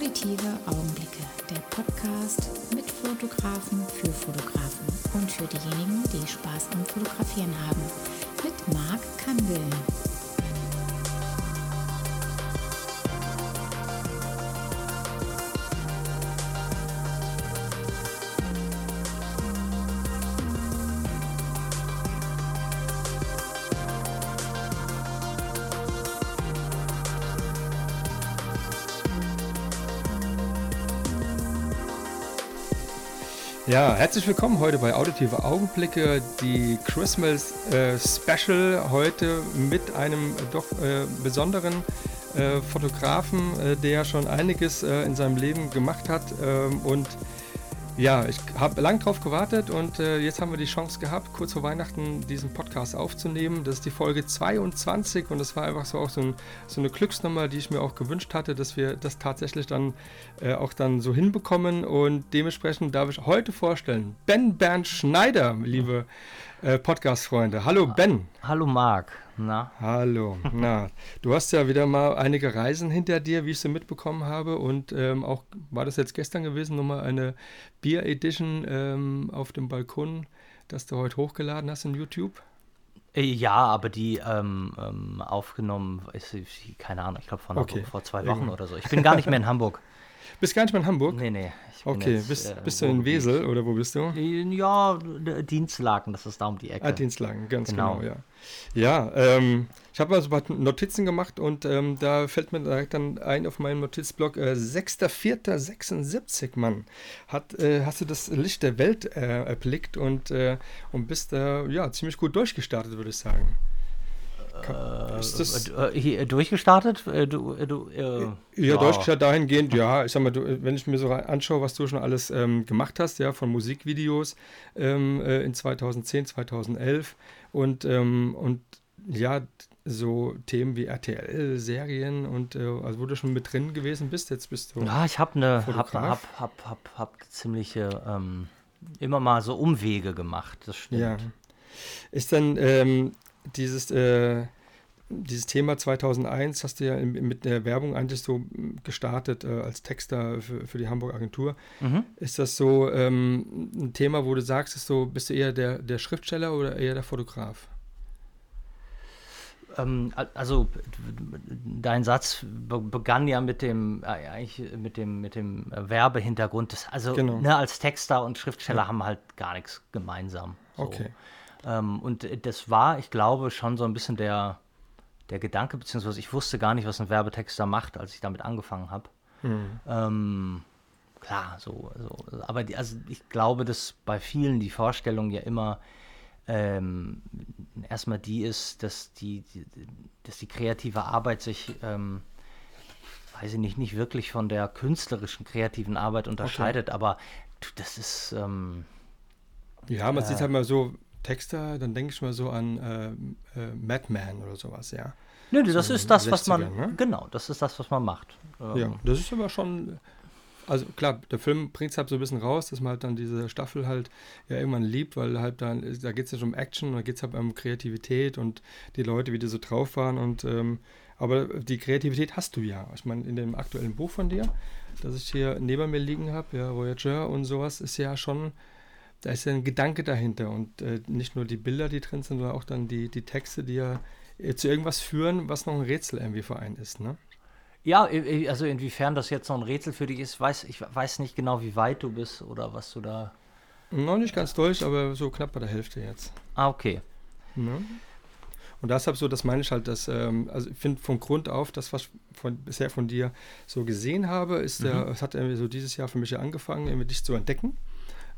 Auditive Augenblicke, der Podcast mit Fotografen für Fotografen und für diejenigen, die Spaß am Fotografieren haben. Mit Marc Kandel. Ja, herzlich willkommen heute bei Auditive Augenblicke, die Christmas äh, Special. Heute mit einem doch äh, besonderen äh, Fotografen, äh, der schon einiges äh, in seinem Leben gemacht hat ähm, und ja, ich habe lang drauf gewartet und äh, jetzt haben wir die Chance gehabt, kurz vor Weihnachten diesen Podcast aufzunehmen. Das ist die Folge 22 und das war einfach so auch so, ein, so eine Glücksnummer, die ich mir auch gewünscht hatte, dass wir das tatsächlich dann äh, auch dann so hinbekommen. Und dementsprechend darf ich heute vorstellen, Ben Bernd Schneider, liebe äh, Podcast-Freunde. Hallo Ben. Hallo Marc. Na? Hallo. Na, du hast ja wieder mal einige Reisen hinter dir, wie ich sie mitbekommen habe. Und ähm, auch war das jetzt gestern gewesen, nochmal eine Beer Edition ähm, auf dem Balkon, das du heute hochgeladen hast in YouTube. Äh, ja, aber die ähm, ähm, aufgenommen ist, keine Ahnung, ich glaube vor, Okay. vor zwei Wochen oder so. Ich bin gar nicht mehr in Hamburg. Bist gar nicht mehr in Hamburg? Nee, nee. Okay, jetzt, bist, äh, bist du in. Wesel oder wo bist du? Ja, D- Dienstlaken, das ist da um die Ecke. Ah, Dienstlagen, ganz genau, Genau. ja. Ja, ähm, ich habe mal so ein paar Notizen gemacht und ähm, da fällt mir direkt dann ein auf meinem Notizblock, äh, 6.4.76, Mann, hat, äh, hast du das Licht der Welt äh, erblickt und, äh, und bist da ja, ziemlich gut durchgestartet, würde ich sagen. Äh, das- äh, hier, durchgestartet? Äh, Du, äh, du, äh, Ja, durchgestartet dahingehend, ja, ich sag mal, du, wenn ich mir so anschaue, was du schon alles ähm, gemacht hast, ja, von Musikvideos ähm, äh, in 2010, 2011 und, ähm, und ja, so Themen wie RTL-Serien und äh, also wo du schon mit drin gewesen bist, jetzt bist du. Ja, ich habe eine, hab, Fotograf? hab, hab, hab, hab ziemliche, ähm, immer mal so Umwege gemacht, das stimmt. Ja. Ist dann ähm, dieses, äh, dieses Thema 2001, hast du ja in, mit der Werbung eigentlich so mm, gestartet äh, als Texter für, für die Hamburg Agentur. Mhm. Ist das so ähm, ein Thema, wo du sagst, ist so, bist du eher der, der Schriftsteller oder eher der Fotograf? Ähm, also dein Satz be begann ja mit dem äh, eigentlich mit dem mit dem Werbehintergrund. Also Genau. ne, als Texter und Schriftsteller haben halt gar nichts gemeinsam. So. Okay. Ähm, und äh, das war, ich glaube, schon so ein bisschen der der Gedanke, beziehungsweise ich wusste gar nicht, was ein Werbetexter macht, als ich damit angefangen habe. Hm. Ähm, klar, so, so. Aber die, also ich glaube, dass bei vielen die Vorstellung ja immer ähm, erstmal die ist, dass die, die, dass die kreative Arbeit sich, ähm, weiß ich nicht, nicht wirklich von der künstlerischen kreativen Arbeit unterscheidet, aber du, das ist, ähm, Ja, man sieht halt mal so Texter, dann denke ich mal so an äh, äh, Madman oder sowas, ja. nö, das So ist das, was 60ern, man, ne? genau, das ist das, was man macht. Ähm, Ja, das ist aber schon. Also klar, der Film bringt es halt so ein bisschen raus, dass man halt dann diese Staffel halt ja irgendwann liebt, weil halt dann, da geht es nicht um Action, da geht es halt um Kreativität und die Leute, wie die so drauf waren. Und ähm, aber die Kreativität hast du ja. Ich meine, in dem aktuellen Buch von dir, das ich hier neben mir liegen habe, ja, Voyager und sowas, ist ja schon, da ist ja ein Gedanke dahinter. Und äh, nicht nur die Bilder, die drin sind, sondern auch dann die, die Texte, die ja äh, zu irgendwas führen, was noch ein Rätsel irgendwie für einen ist, ne? Ja, also inwiefern das jetzt noch ein Rätsel für dich ist, weiß ich weiß nicht genau, wie weit du bist oder was du da. Noch nicht ganz durch, aber so knapp bei der Hälfte jetzt. Ah, okay. Ne? Und deshalb so, das meine ich halt, dass, ähm, also ich finde von Grund auf, das, was ich von, bisher von dir so gesehen habe, ist der, es hat irgendwie so dieses Jahr für mich ja angefangen, irgendwie dich zu entdecken.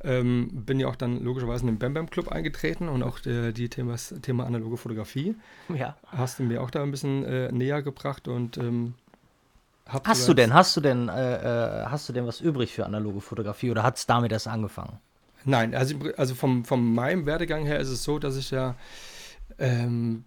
Ähm, bin ja auch dann logischerweise in den Bam Bam Club eingetreten und auch der, die Themas, Thema analoge Fotografie Ja. hast du mir auch da ein bisschen äh, näher gebracht und ähm, hab Hast du denn, hast du denn, äh, äh, hast du denn was übrig für analoge Fotografie oder hat es damit erst angefangen? Nein, also, also vom, von meinem Werdegang her ist es so, dass ich ja ähm,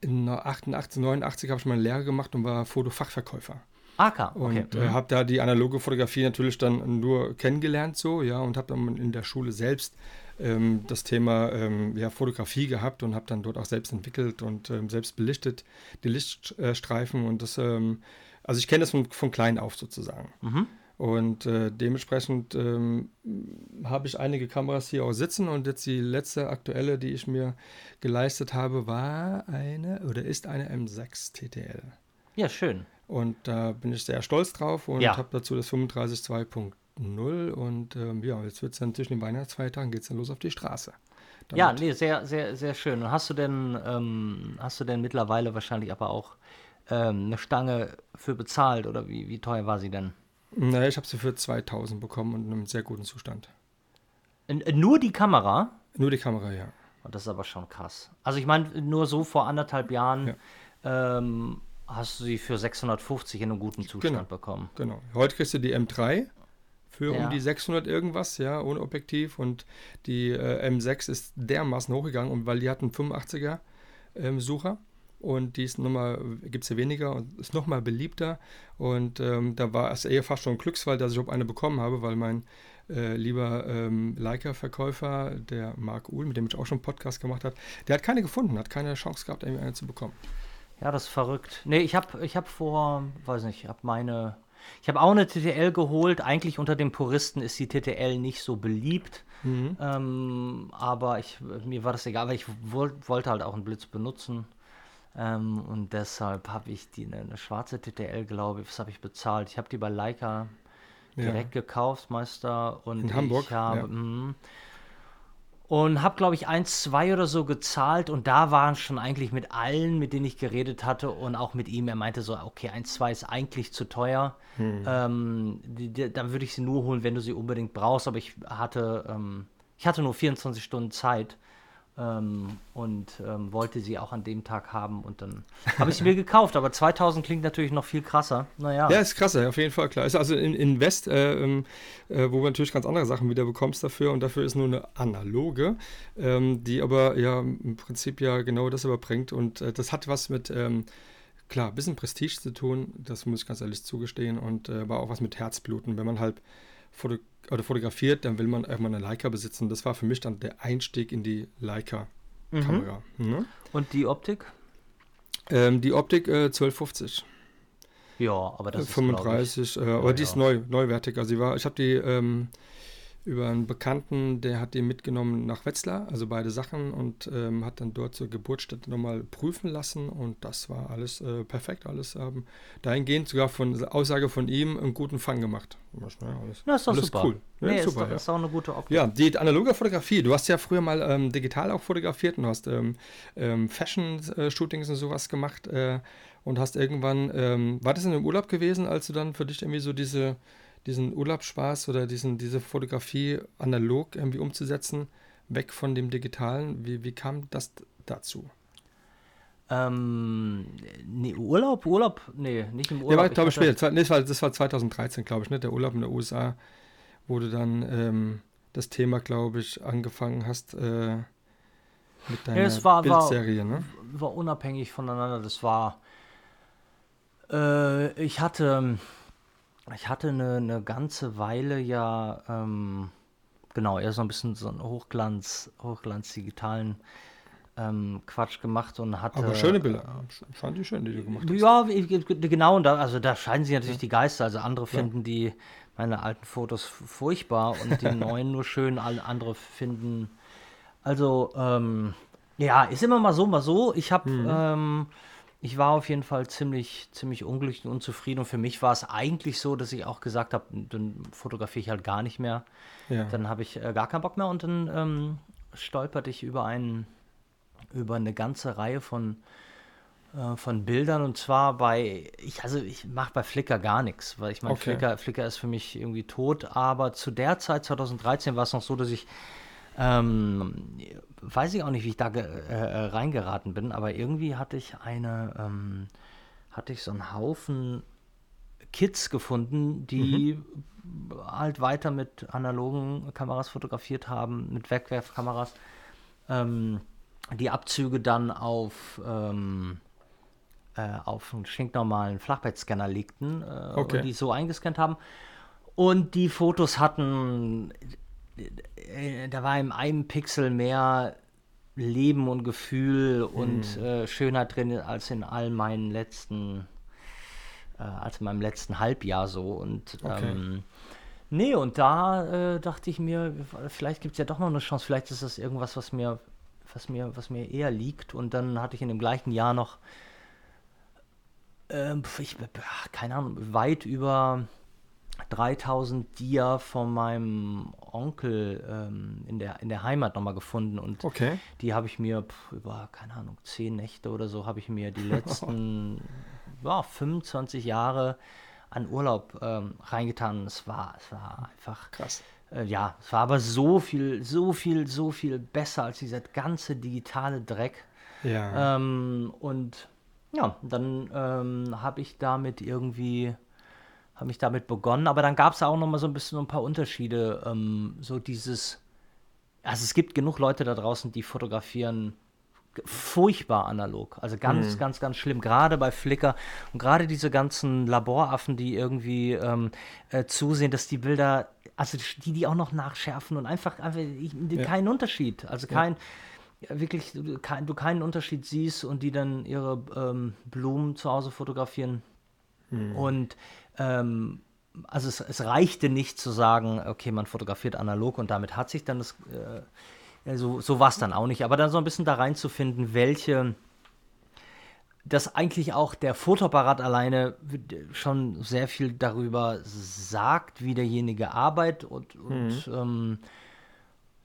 in 88, 89 habe ich meine Lehre gemacht und war Fotofachverkäufer. AK, okay. Und äh, habe da die analoge Fotografie natürlich dann nur kennengelernt so, ja, und habe dann in der Schule selbst ähm, das Thema ähm, ja, Fotografie gehabt und habe dann dort auch selbst entwickelt und ähm, selbst belichtet, die Lichtstreifen und das ähm, also ich kenne das von, von klein auf sozusagen. Mhm. Und äh, dementsprechend ähm, habe ich einige Kameras hier auch sitzen und jetzt die letzte aktuelle, die ich mir geleistet habe, war eine oder ist eine M6 TTL. Ja, schön. Und da bin ich sehr stolz drauf und Ja. habe dazu das 35 2.0 und ähm, ja, jetzt wird es dann zwischen den Weihnachtsfeiertagen geht es dann los auf die Straße. Ja, Damit- nee, sehr, sehr, sehr schön. Und hast du denn, ähm, hast du denn mittlerweile wahrscheinlich aber auch ähm, eine Stange für bezahlt oder wie, wie teuer war sie denn? Naja, ich habe sie für 2000 bekommen und in einem sehr guten Zustand. N- äh, Nur die Kamera? Nur die Kamera, ja. Oh, Das ist aber schon krass. Also ich meine, nur so vor anderthalb Jahren ähm, hast du sie für 650 in einem guten Zustand Genau. bekommen. Genau. Heute kriegst du die M3 für Ja. um die 600 irgendwas, ja, ohne Objektiv. Und die äh, M6 ist dermaßen hochgegangen, und weil die hatten 85er ähm, Sucher. Und die ist nochmal, gibt es ja weniger und ist nochmal beliebter. Und ähm, da war es eher fast schon ein Glücksfall, dass ich überhaupt eine bekommen habe, weil mein äh, lieber ähm, Leica-Verkäufer, der Marc Uhl, mit dem ich auch schon einen Podcast gemacht habe, der hat keine gefunden, hat keine Chance gehabt, irgendwie eine zu bekommen. Ja, das ist verrückt. Nee, ich habe ich hab vor, weiß nicht, ich habe meine, ich habe auch eine TTL geholt. Eigentlich unter den Puristen ist die TTL nicht so beliebt. Ähm, aber ich, mir war das egal, weil ich woll, wollte halt auch einen Blitz benutzen. Ähm, und deshalb habe ich die eine, eine schwarze TTL, glaube ich, was habe ich bezahlt? Ich habe die bei Leica Ja. direkt gekauft, Meister. Und In Hamburg, habe, ja. Und habe, glaube ich, eins, zwei oder so gezahlt. Und da waren schon eigentlich mit allen, mit denen ich geredet hatte und auch mit ihm. Er meinte so, okay, eins, zwei ist eigentlich zu teuer. Hm. Ähm, die, die, dann würde ich sie nur holen, wenn du sie unbedingt brauchst. Aber ich hatte, ähm, ich hatte nur 24 Stunden Zeit. Ähm, und ähm, wollte sie auch an dem Tag haben und dann habe ich sie mir gekauft, aber 2000 klingt natürlich noch viel krasser. Naja. Ja, ist krass, ja, auf jeden Fall klar. Ist also in, in West, äh, ähm, äh, wo du natürlich ganz andere Sachen wieder bekommst dafür und dafür ist nur eine analoge, ähm, die aber ja im Prinzip ja genau das überbringt und äh, das hat was mit, ähm, klar, ein bisschen Prestige zu tun, das muss ich ganz ehrlich zugestehen und äh, aber auch was mit Herzbluten. Wenn man halt foto oder fotografiert, dann will man irgendwann eine Leica besitzen. Das war für mich dann der Einstieg in die Leica-Kamera. Ne? Und die Optik? Ähm, die Optik äh, 1250. Ja, aber das ist, glaub ich, 35, äh, aber die ist ja. neu, neuwertig. Also die war, ich habe die ähm, über einen Bekannten, der hat die mitgenommen nach Wetzlar, also beide Sachen, und ähm, hat dann dort zur Geburtsstätte nochmal prüfen lassen und das war alles äh, perfekt, alles ähm, dahingehend sogar von Aussage von ihm einen guten Fang gemacht. Alles, Na, ist doch alles super. cool. Ja, nee, ist ist, super, doch, ja. ist auch eine gute Optik. Ja, die analoge Fotografie. Du hast ja früher mal ähm, digital auch fotografiert und hast ähm, ähm, Fashion-Shootings und sowas gemacht äh, und hast irgendwann, ähm, war das in einem Urlaub gewesen, als du dann für dich irgendwie so diese, diesen Urlaubsspaß oder diesen, diese Fotografie analog irgendwie umzusetzen, weg von dem Digitalen? Wie, wie kam das dazu? Ähm, nee, Urlaub, Urlaub, nee, nicht im Urlaub. war, Ich glaube ich, später. Nee, das, war, das war 2013, glaube ich, ne? der Urlaub in den USA, wo du dann ähm, das Thema, glaube ich, angefangen hast äh, mit deiner es war- war- Bildserie. Ne? war unabhängig voneinander. Das war. Äh, ich hatte. Ich hatte eine, eine ganze Weile ja. Ähm, genau, eher so ein bisschen so einen Hochglanz, Hochglanz-digitalen ähm, Quatsch gemacht und hatte. Aber schöne Bilder. Ich Fand die schön, die du gemacht hast. Ja, genau, und da, also da scheiden sich natürlich die Geister. Also andere finden die meine alten Fotos furchtbar und die neuen nur schön, alle andere finden. Also, ähm, ja, ist immer mal so, mal so. Ich habe, ähm, ich war auf jeden Fall ziemlich, ziemlich unglücklich und unzufrieden. Und für mich war es eigentlich so, dass ich auch gesagt habe, dann fotografiere ich halt gar nicht mehr. Ja. Dann habe ich äh, gar keinen Bock mehr und dann ähm, stolperte ich über einen, über eine ganze Reihe von, äh, von Bildern und zwar bei, ich, also ich mache bei Flickr gar nichts, weil ich meine, Okay. Flickr, Flickr ist für mich irgendwie tot, aber zu der Zeit, 2013, war es noch so, dass ich, ähm, weiß ich auch nicht, wie ich da äh, äh, reingeraten bin, aber irgendwie hatte ich eine, ähm, hatte ich so einen Haufen Kids gefunden, die halt weiter mit analogen Kameras fotografiert haben, mit Wegwerfkameras. Ähm, die Abzüge dann auf, ähm, äh, auf einen stinknormalen Flachbettscanner legten äh, Okay. und die so eingescannt haben. Und die Fotos hatten, da war in einem Pixel mehr Leben und Gefühl und Hm. äh, Schönheit drin als in all meinen letzten äh, als in meinem letzten Halbjahr so. Und Okay. ähm, nee, und da äh, dachte ich mir, vielleicht gibt es ja doch noch eine Chance, vielleicht ist das irgendwas, was mir, was mir, was mir eher liegt. Und dann hatte ich in dem gleichen Jahr noch, ähm, ich, keine Ahnung, weit über 3000 Dia von meinem Onkel ähm, in, der, in der Heimat nochmal gefunden und Okay. die habe ich mir pf, über, keine Ahnung, 10 Nächte oder so, habe ich mir die letzten ja, 25 Jahre an Urlaub ähm, reingetan. Es war, es war einfach Krass. äh, ja, es war aber so viel, so viel, so viel besser als dieser ganze digitale Dreck. Ja. Ähm, und ja, dann ähm, habe ich damit irgendwie, habe ich damit begonnen. Aber dann gab es auch noch mal so ein bisschen so ein paar Unterschiede. Ähm, so dieses, also es gibt genug Leute da draußen, die fotografieren furchtbar analog. Also ganz, ganz, ganz schlimm. Gerade bei Flickr und gerade diese ganzen Laboraffen, die irgendwie ähm, äh, zusehen, dass die Bilder, also die, die auch noch nachschärfen und einfach, einfach ich, keinen Unterschied. Also kein, ja, wirklich, du, kein, du keinen Unterschied siehst und die dann ihre ähm, Blumen zu Hause fotografieren. Und ähm, also es, es reichte nicht zu sagen, okay, man fotografiert analog und damit hat sich dann das, äh, ja, so, so war es dann auch nicht, aber dann so ein bisschen da reinzufinden, welche, dass eigentlich auch der Fotoapparat alleine schon sehr viel darüber sagt, wie derjenige arbeitet und, und ähm,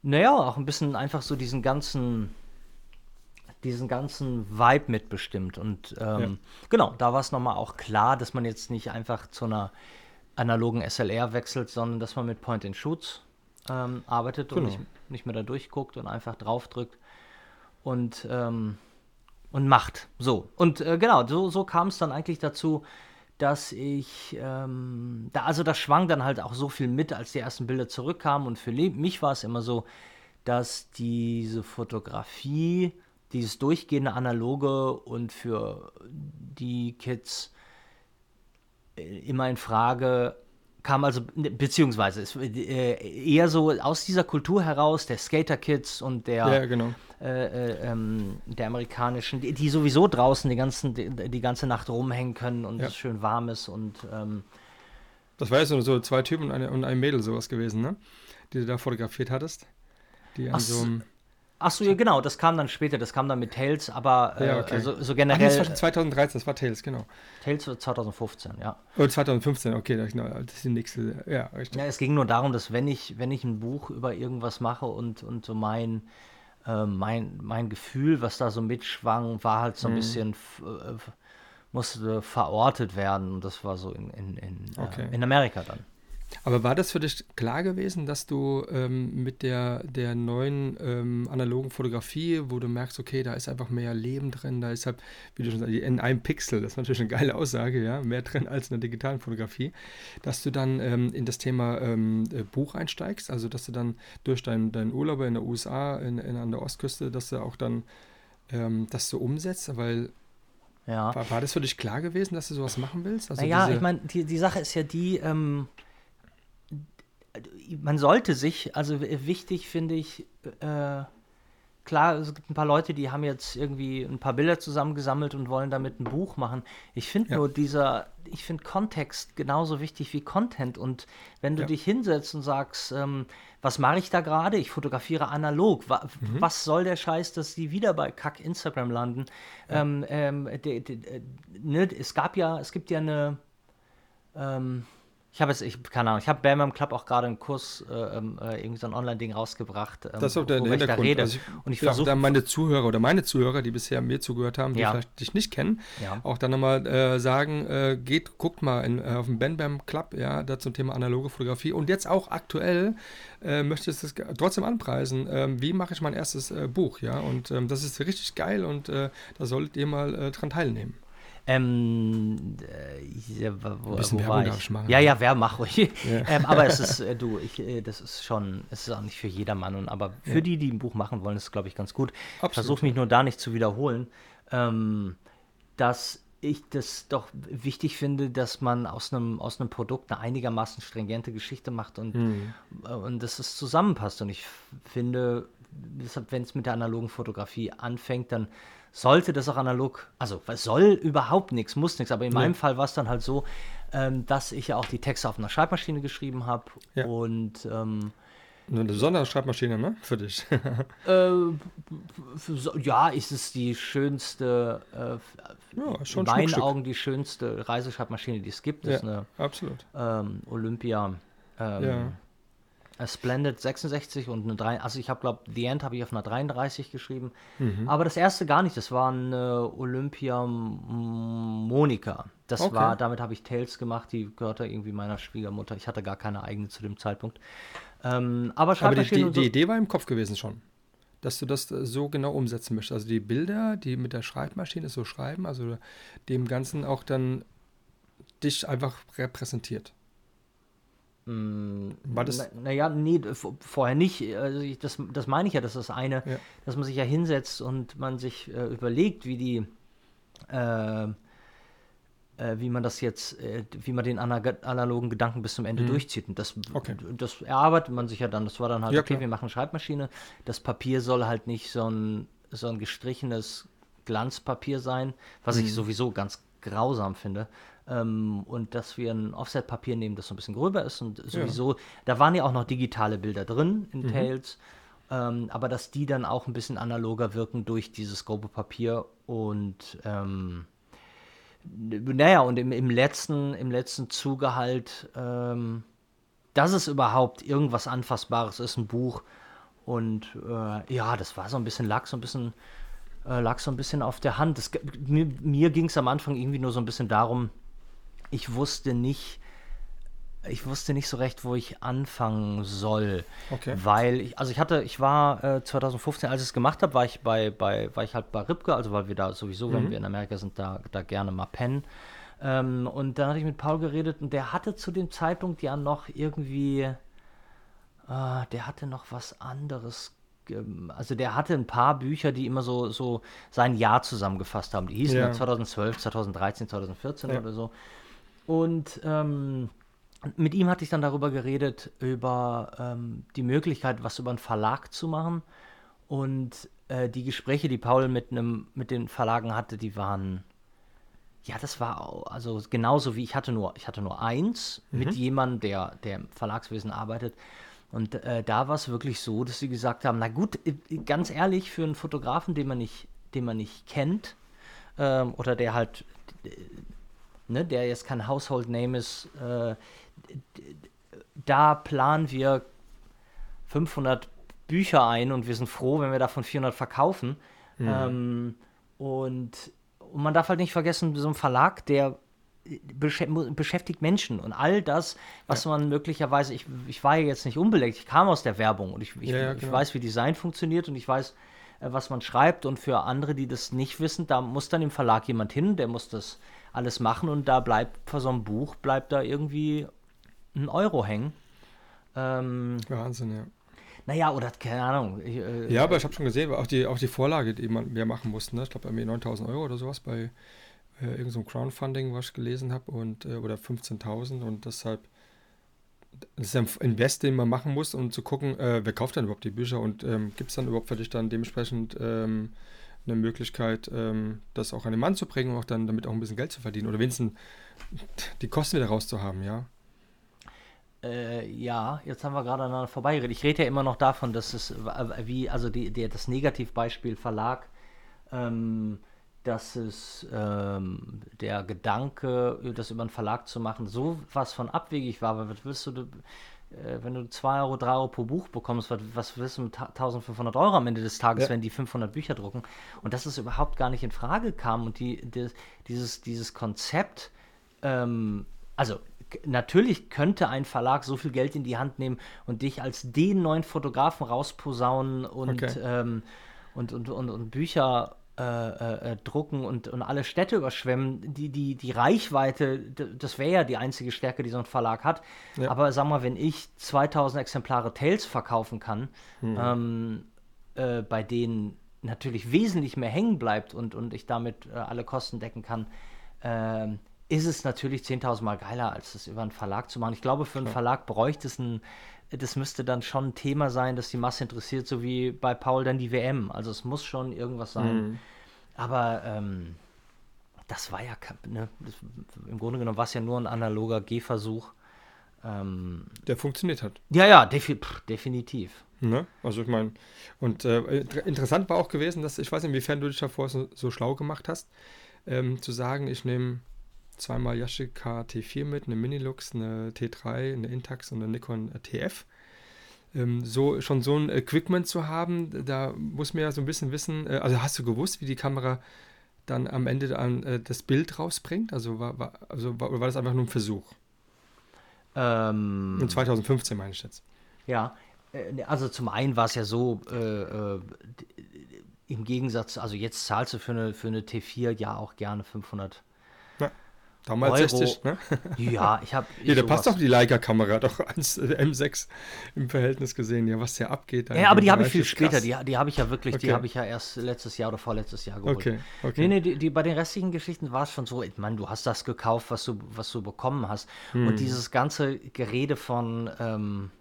naja, auch ein bisschen einfach so diesen ganzen, diesen ganzen Vibe mitbestimmt. Und ähm, genau, da war es nochmal auch klar, dass man jetzt nicht einfach zu einer analogen SLR wechselt, sondern dass man mit Point-and-Shoots ähm, arbeitet und Genau. nicht, nicht mehr da durchguckt und einfach draufdrückt und, ähm, und macht. So. Und äh, genau, so, so kam es dann eigentlich dazu, dass ich, ähm, da, also das schwang dann halt auch so viel mit, als die ersten Bilder zurückkamen. Und für mich war es immer so, dass diese Fotografie, dieses durchgehende Analoge und für die Kids äh, immer in Frage kam also, ne, beziehungsweise es, äh, eher so aus dieser Kultur heraus, der Skater-Kids und der, ja, genau. äh, äh, ähm, der amerikanischen, die, die sowieso draußen die, ganzen, die, die ganze Nacht rumhängen können und Ja. es schön warm ist und ähm, Das war ja so, so zwei Typen und, eine, und ein Mädel sowas gewesen, ne? Die du da fotografiert hattest. Die an Ach so so. einem. Ach so, ja genau, das kam dann später, das kam dann mit Tales, aber äh, Ja, okay. also, so Ach, nee, generell, das war 2013, das war Tales, genau. Tales wird 2015, ja. Oder 2015, okay, das ist die nächste. Ja, richtig. Ja, es ging nur darum, dass wenn ich, wenn ich ein Buch über irgendwas mache und, und so mein, äh, mein, mein Gefühl, was da so mitschwang, war halt Mhm. so ein bisschen, f- äh, musste verortet werden. Und das war so in, in, in, Okay. äh, in Amerika dann. Aber war das für dich klar gewesen, dass du ähm, mit der, der neuen ähm, analogen Fotografie, wo du merkst, okay, da ist einfach mehr Leben drin, da ist halt, wie du schon sagst, in einem Pixel, das ist natürlich eine geile Aussage, ja, mehr drin als in der digitalen Fotografie, dass du dann ähm, in das Thema ähm, äh, Buch einsteigst, also dass du dann durch deinen dein Urlaub in der USA, in, in, an der Ostküste, dass du auch dann ähm, das so umsetzt, weil Ja. war, war das für dich klar gewesen, dass du sowas machen willst? Also naja, diese- ich meine, die, die Sache ist ja die, ähm, man sollte sich, also wichtig finde ich, äh, klar, es gibt ein paar Leute, die haben jetzt irgendwie ein paar Bilder zusammengesammelt und wollen damit ein Buch machen. Ich finde Ja. nur dieser, ich finde Kontext genauso wichtig wie Content. Und wenn du Ja. dich hinsetzt und sagst, ähm, was mache ich da gerade? Ich fotografiere analog. Wa Mhm. Was soll der Scheiß, dass die wieder bei Kack Instagram landen? Ähm, ähm, de, de, de, ne, es gab ja, es gibt ja eine, ähm, ich habe jetzt, ich, keine Ahnung, ich habe meinem Club auch gerade einen Kurs, äh, ähm, äh, irgendwie so ein Online-Ding rausgebracht. Ähm, Das ist auch der, ich Hintergrund. rede. Also und ich will auch versuche, da meine Zuhörer oder meine Zuhörer, die bisher mir zugehört haben, die Ja. vielleicht dich nicht kennen, Ja. auch dann nochmal äh, sagen, äh, geht, guckt mal in, äh, auf dem Ben Bam Club, ja, da zum Thema analoge Fotografie. Und jetzt auch aktuell äh, möchte ich das trotzdem anpreisen. Ähm, wie mache ich mein erstes Buch, ja? Und ähm, das ist richtig geil und da solltet ihr mal dran teilnehmen. Ähm, äh, ja, wo, wo, bisschen wo Werbung darf ich? ich machen, Ja, ja, wer mach ruhig. ähm, aber es ist, äh, du, ich, äh, das ist schon, es ist auch nicht für jedermann. Und, aber für die, die ein Buch machen wollen, ist es, glaube ich, ganz gut. Ich Absolut, versuche mich nur da nicht zu wiederholen, ähm, dass ich das doch wichtig finde, dass man aus einem, aus einem Produkt eine einigermaßen stringente Geschichte macht und, Mhm. äh, und dass es zusammenpasst. Und ich finde, deshalb, wenn es mit der analogen Fotografie anfängt, dann sollte das auch analog, also soll überhaupt nichts, muss nichts, aber in Ja. meinem Fall war es dann halt so, ähm, dass ich ja auch die Texte auf einer Schreibmaschine geschrieben habe Ja. und ähm, Eine besondere Schreibmaschine, ne? Für dich. äh, ja, ist es die schönste, äh, ja, in meinen. Augen die schönste Reiseschreibmaschine, die es gibt. Das ist Ja. eine Absolut. ähm, Olympia ähm, Ja. A Splendid 66 und eine 3, also ich habe glaube The End habe ich auf einer 33 geschrieben, Mhm. aber das erste gar nicht, das war eine Olympia Monika. Das Okay. war, damit habe ich Tales gemacht, die gehörte irgendwie meiner Schwiegermutter. Ich hatte gar keine eigene zu dem Zeitpunkt. Ähm, aber Aber die, die, so, die Idee war im Kopf gewesen schon. Dass du das äh, so genau umsetzen möchtest. Also die Bilder, die mit der Schreibmaschine so schreiben, also dem Ganzen auch dann dich einfach repräsentiert. War das. Naja, na nee, vorher nicht. Also ich, das, das meine ich ja, das ist das eine, Ja. dass man sich ja hinsetzt und man sich äh, überlegt, wie die, äh, äh, wie man das jetzt, äh, wie man den ana- analogen Gedanken bis zum Ende durchzieht. Und das, Mhm. Okay. das erarbeitet man sich ja dann. Das war dann halt, Ja, okay, klar. wir machen Schreibmaschine. Das Papier soll halt nicht so ein, so ein gestrichenes Glanzpapier sein, was Mhm. ich sowieso ganz grausam finde. Ähm, und dass wir ein Offset-Papier nehmen, das so ein bisschen gröber ist und sowieso, da waren ja auch noch digitale Bilder drin Mhm. in Tails, ähm, aber dass die dann auch ein bisschen analoger wirken durch dieses grobe Papier und ähm, naja, und im, im letzten, im letzten Zuge halt, ähm, dass es überhaupt irgendwas Anfassbares ist, ein Buch. Und äh, ja, das war so ein bisschen lag so ein bisschen, äh, lag so ein bisschen auf der Hand. Das, mir mir ging es am Anfang irgendwie nur so ein bisschen darum, ich wusste nicht, ich wusste nicht so recht, wo ich anfangen soll. Okay. Weil ich, also ich hatte, ich war äh, 2015, als ich es gemacht habe, war ich bei, bei, war ich halt bei Ripke, also weil wir da sowieso, Mhm. wenn wir in Amerika sind, da, da gerne mal pennen. Ähm, und dann hatte ich mit Paul geredet und der hatte zu dem Zeitpunkt ja noch irgendwie, äh, der hatte noch was anderes. Also der hatte ein paar Bücher, die immer so, so sein Jahr zusammengefasst haben. Die hießen Ja. dann 2012, 2013, 2014 Ja. oder so. Und ähm, mit ihm hatte ich dann darüber geredet, über ähm, die Möglichkeit, was über einen Verlag zu machen. Und äh, die Gespräche, die Paul mit, einem, mit den Verlagen hatte, die waren, ja, das war also genauso wie ich hatte nur, ich hatte nur eins mit jemandem, der, der im Verlagswesen arbeitet. Und äh, da war es wirklich so, dass sie gesagt haben, na gut, äh, ganz ehrlich, für einen Fotografen, den man nicht, den man nicht kennt, ähm, oder der halt, äh, ne, der jetzt kein Household Name ist, äh, da planen wir 500 Bücher ein und wir sind froh, wenn wir davon 400 verkaufen. Ähm, und, und man darf halt nicht vergessen, so ein Verlag, der mu- beschäftigt Menschen und all das, was man möglicherweise, ich, ich war ja jetzt nicht unbelegt, ich kam aus der Werbung und ich, ich, Ja, ja, ich genau. weiß, wie Design funktioniert und ich weiß, äh, was man schreibt und für andere, die das nicht wissen, da muss dann im Verlag jemand hin, der muss das alles machen und da bleibt vor so einem Buch, bleibt da irgendwie ein Euro hängen. Ähm, Wahnsinn, ja. naja, oder keine Ahnung. Ich, äh, Ja, aber ich habe schon gesehen, auch die, auch die Vorlage, die man, wir machen mussten, ne? ich glaube, irgendwie 9000 Euro oder sowas bei äh, irgendeinem so Crowdfunding, was ich gelesen habe, und äh, oder 15.000 und deshalb, das ist ein Invest, den man machen muss, um zu gucken, äh, wer kauft denn überhaupt die Bücher und ähm, gibt es dann überhaupt für dich dann dementsprechend ähm, eine Möglichkeit, ähm, das auch an den Mann zu bringen und auch dann damit auch ein bisschen Geld zu verdienen oder wenigstens die Kosten wieder rauszuhaben, ja. Äh, ja, jetzt haben wir gerade aneinander vorbeigeredet. Ich rede ja immer noch davon, dass es äh, wie, also die, die, das Negativbeispiel Verlag, ähm, dass es ähm, der Gedanke, das über einen Verlag zu machen, so was von abwegig war, weil was willst du, wenn du 2 Euro, 3 Euro pro Buch bekommst, was, was willst du mit 1500 Euro am Ende des Tages, Ja. wenn die 500 Bücher drucken? Und dass es überhaupt gar nicht in Frage kam und die, die, dieses, dieses Konzept, ähm, also natürlich könnte ein Verlag so viel Geld in die Hand nehmen und dich als den neuen Fotografen rausposaunen und, Okay. ähm, und, und, und, und Bücher äh, äh, äh, drucken und, und alle Städte überschwemmen. Die, die, die Reichweite, das wäre ja die einzige Stärke, die so ein Verlag hat. Ja. Aber sag mal, wenn ich 2000 Exemplare Tales verkaufen kann, ähm, äh, bei denen natürlich wesentlich mehr hängen bleibt und, und ich damit äh, alle Kosten decken kann, ähm, ist es natürlich 10.000 Mal geiler, als das über einen Verlag zu machen. Ich glaube, für einen Verlag bräuchte es ein, das müsste dann schon ein Thema sein, das die Masse interessiert, so wie bei Paul dann die WM. Also es muss schon irgendwas sein, Aber ähm, das war ja, ne, das, im Grunde genommen war es ja nur ein analoger Gehversuch. Ähm, Der funktioniert hat. ja, ja, defi pff, definitiv. Ne? Also ich meine, und äh, inter- interessant war auch gewesen, dass ich weiß nicht, inwiefern du dich davor so, so schlau gemacht hast, ähm, zu sagen, ich nehme zweimal Yashica T4 mit, eine Minilux, eine T3, eine Intax und eine Nikon TF. Ähm, so schon so ein Equipment zu haben, da muss man ja so ein bisschen wissen, äh, also hast du gewusst, wie die Kamera dann am Ende dann, äh, das Bild rausbringt? Also war, war, also war, oder war das einfach nur ein Versuch? Ähm, In 2015 meine ich jetzt. Ja, äh, also zum einen war es ja so, äh, äh, im Gegensatz, also jetzt zahlst du für eine, für eine T4 ja auch gerne 500. Damals Euro. 60, ne? Ja, ich habe. Ja, da passt doch die Leica-Kamera, doch ans äh, M6 im Verhältnis gesehen, ja, was der abgeht. Ja, aber die habe ich viel später. Die, die habe ich ja wirklich, die Okay. habe ich ja erst letztes Jahr oder vorletztes Jahr geholt. Okay, okay. Nee, nee, die, die, bei den restlichen Geschichten war es schon so, ich meine, du hast das gekauft, was du, was du bekommen hast. Hm. Und dieses ganze Gerede von, ähm,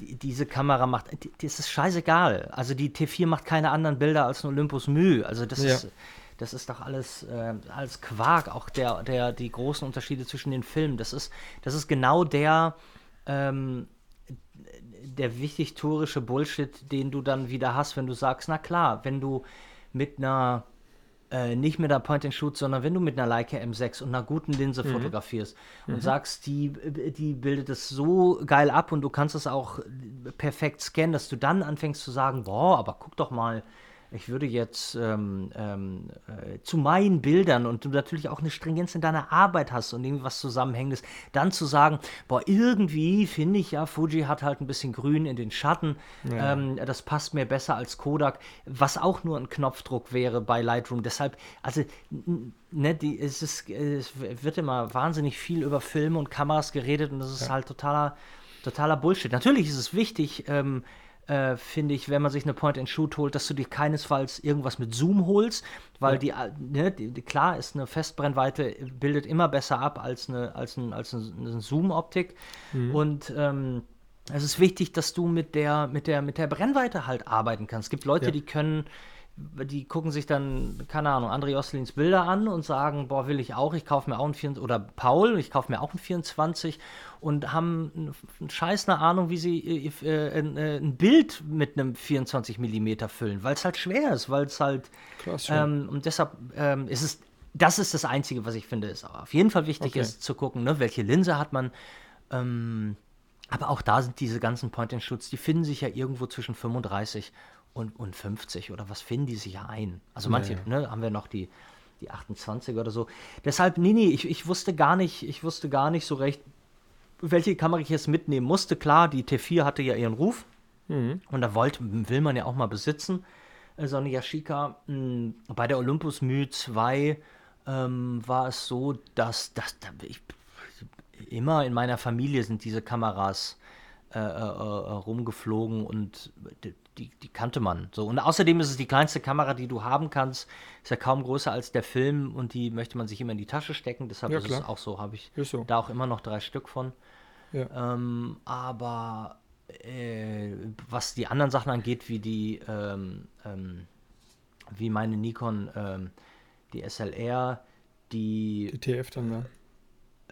die, diese Kamera macht, die, das ist scheißegal. Also die T4 macht keine anderen Bilder als ein Olympus Mü. Also das Ja. ist, das ist doch alles, äh, alles Quark, auch der, der, die großen Unterschiede zwischen den Filmen. Das ist, das ist genau der, ähm, der wichtig tourische Bullshit, den du dann wieder hast, wenn du sagst, na klar, wenn du mit einer äh, nicht mit einer Point-and-Shoot, sondern wenn du mit einer Leica M6 und einer guten Linse fotografierst und sagst, die, die bildet es so geil ab und du kannst es auch perfekt scannen, dass du dann anfängst zu sagen, boah, aber guck doch mal, ich würde jetzt ähm, ähm, äh, zu meinen Bildern und du natürlich auch eine Stringenz in deiner Arbeit hast und irgendwie was Zusammenhängendes, dann zu sagen, boah, irgendwie finde ich ja, Fuji hat halt ein bisschen grün in den Schatten, ähm, das passt mir besser als Kodak, was auch nur ein Knopfdruck wäre bei Lightroom. Deshalb, also, ne, die, es, ist, es wird immer wahnsinnig viel über Filme und Kameras geredet und das ist halt totaler, totaler Bullshit. Natürlich ist es wichtig, ähm, äh, finde ich, wenn man sich eine Point-and-Shoot holt, dass du dir keinesfalls irgendwas mit Zoom holst, weil die, äh, ne, die, die, klar ist eine Festbrennweite bildet immer besser ab als eine, als ein, als ein, eine Zoom-Optik. Und ähm, es ist wichtig, dass du mit der, mit der, mit der Brennweite halt arbeiten kannst. Es gibt Leute, Ja. die können, die gucken sich dann, keine Ahnung, André Osselins Bilder an und sagen, boah, will ich auch, ich kaufe mir auch ein 24, oder Paul, ich kaufe mir auch ein 24 und haben einen, einen Scheiß eine Ahnung, wie sie äh, äh, ein, äh, ein Bild mit einem 24 Millimeter füllen, weil es halt schwer ist, weil es halt, ähm, und deshalb ähm, ist es, das ist das Einzige, was ich finde, ist aber auf jeden Fall wichtig Okay. ist zu gucken, ne, welche Linse hat man, ähm, aber auch da sind diese ganzen Point-and-Shoots, die finden sich ja irgendwo zwischen 35 und, und 50 oder was finden die sich ja ein. Also manche, ne, haben wir noch die, die 28 oder so. Deshalb, nee, nee, ich, ich wusste gar nicht, ich wusste gar nicht so recht, welche Kamera ich jetzt mitnehmen musste. Klar, die T4 hatte ja ihren Ruf und da wollte, will man ja auch mal besitzen. So eine Yashica. mh, Bei der Olympus Mü 2 ähm, war es so, dass, dass da ich, immer in meiner Familie sind diese Kameras äh, äh, äh, rumgeflogen und die, die, kannte man. So. Und außerdem ist es die kleinste Kamera, die du haben kannst. Ist ja kaum größer als der Film und die möchte man sich immer in die Tasche stecken. Deshalb Ja, ist es klar. auch so, habe ich so. da auch immer noch drei Stück von. Ja. Ähm, aber äh, was die anderen Sachen angeht, wie die, ähm, ähm, wie meine Nikon, ähm, die SLR, die, Die TF dann, ja.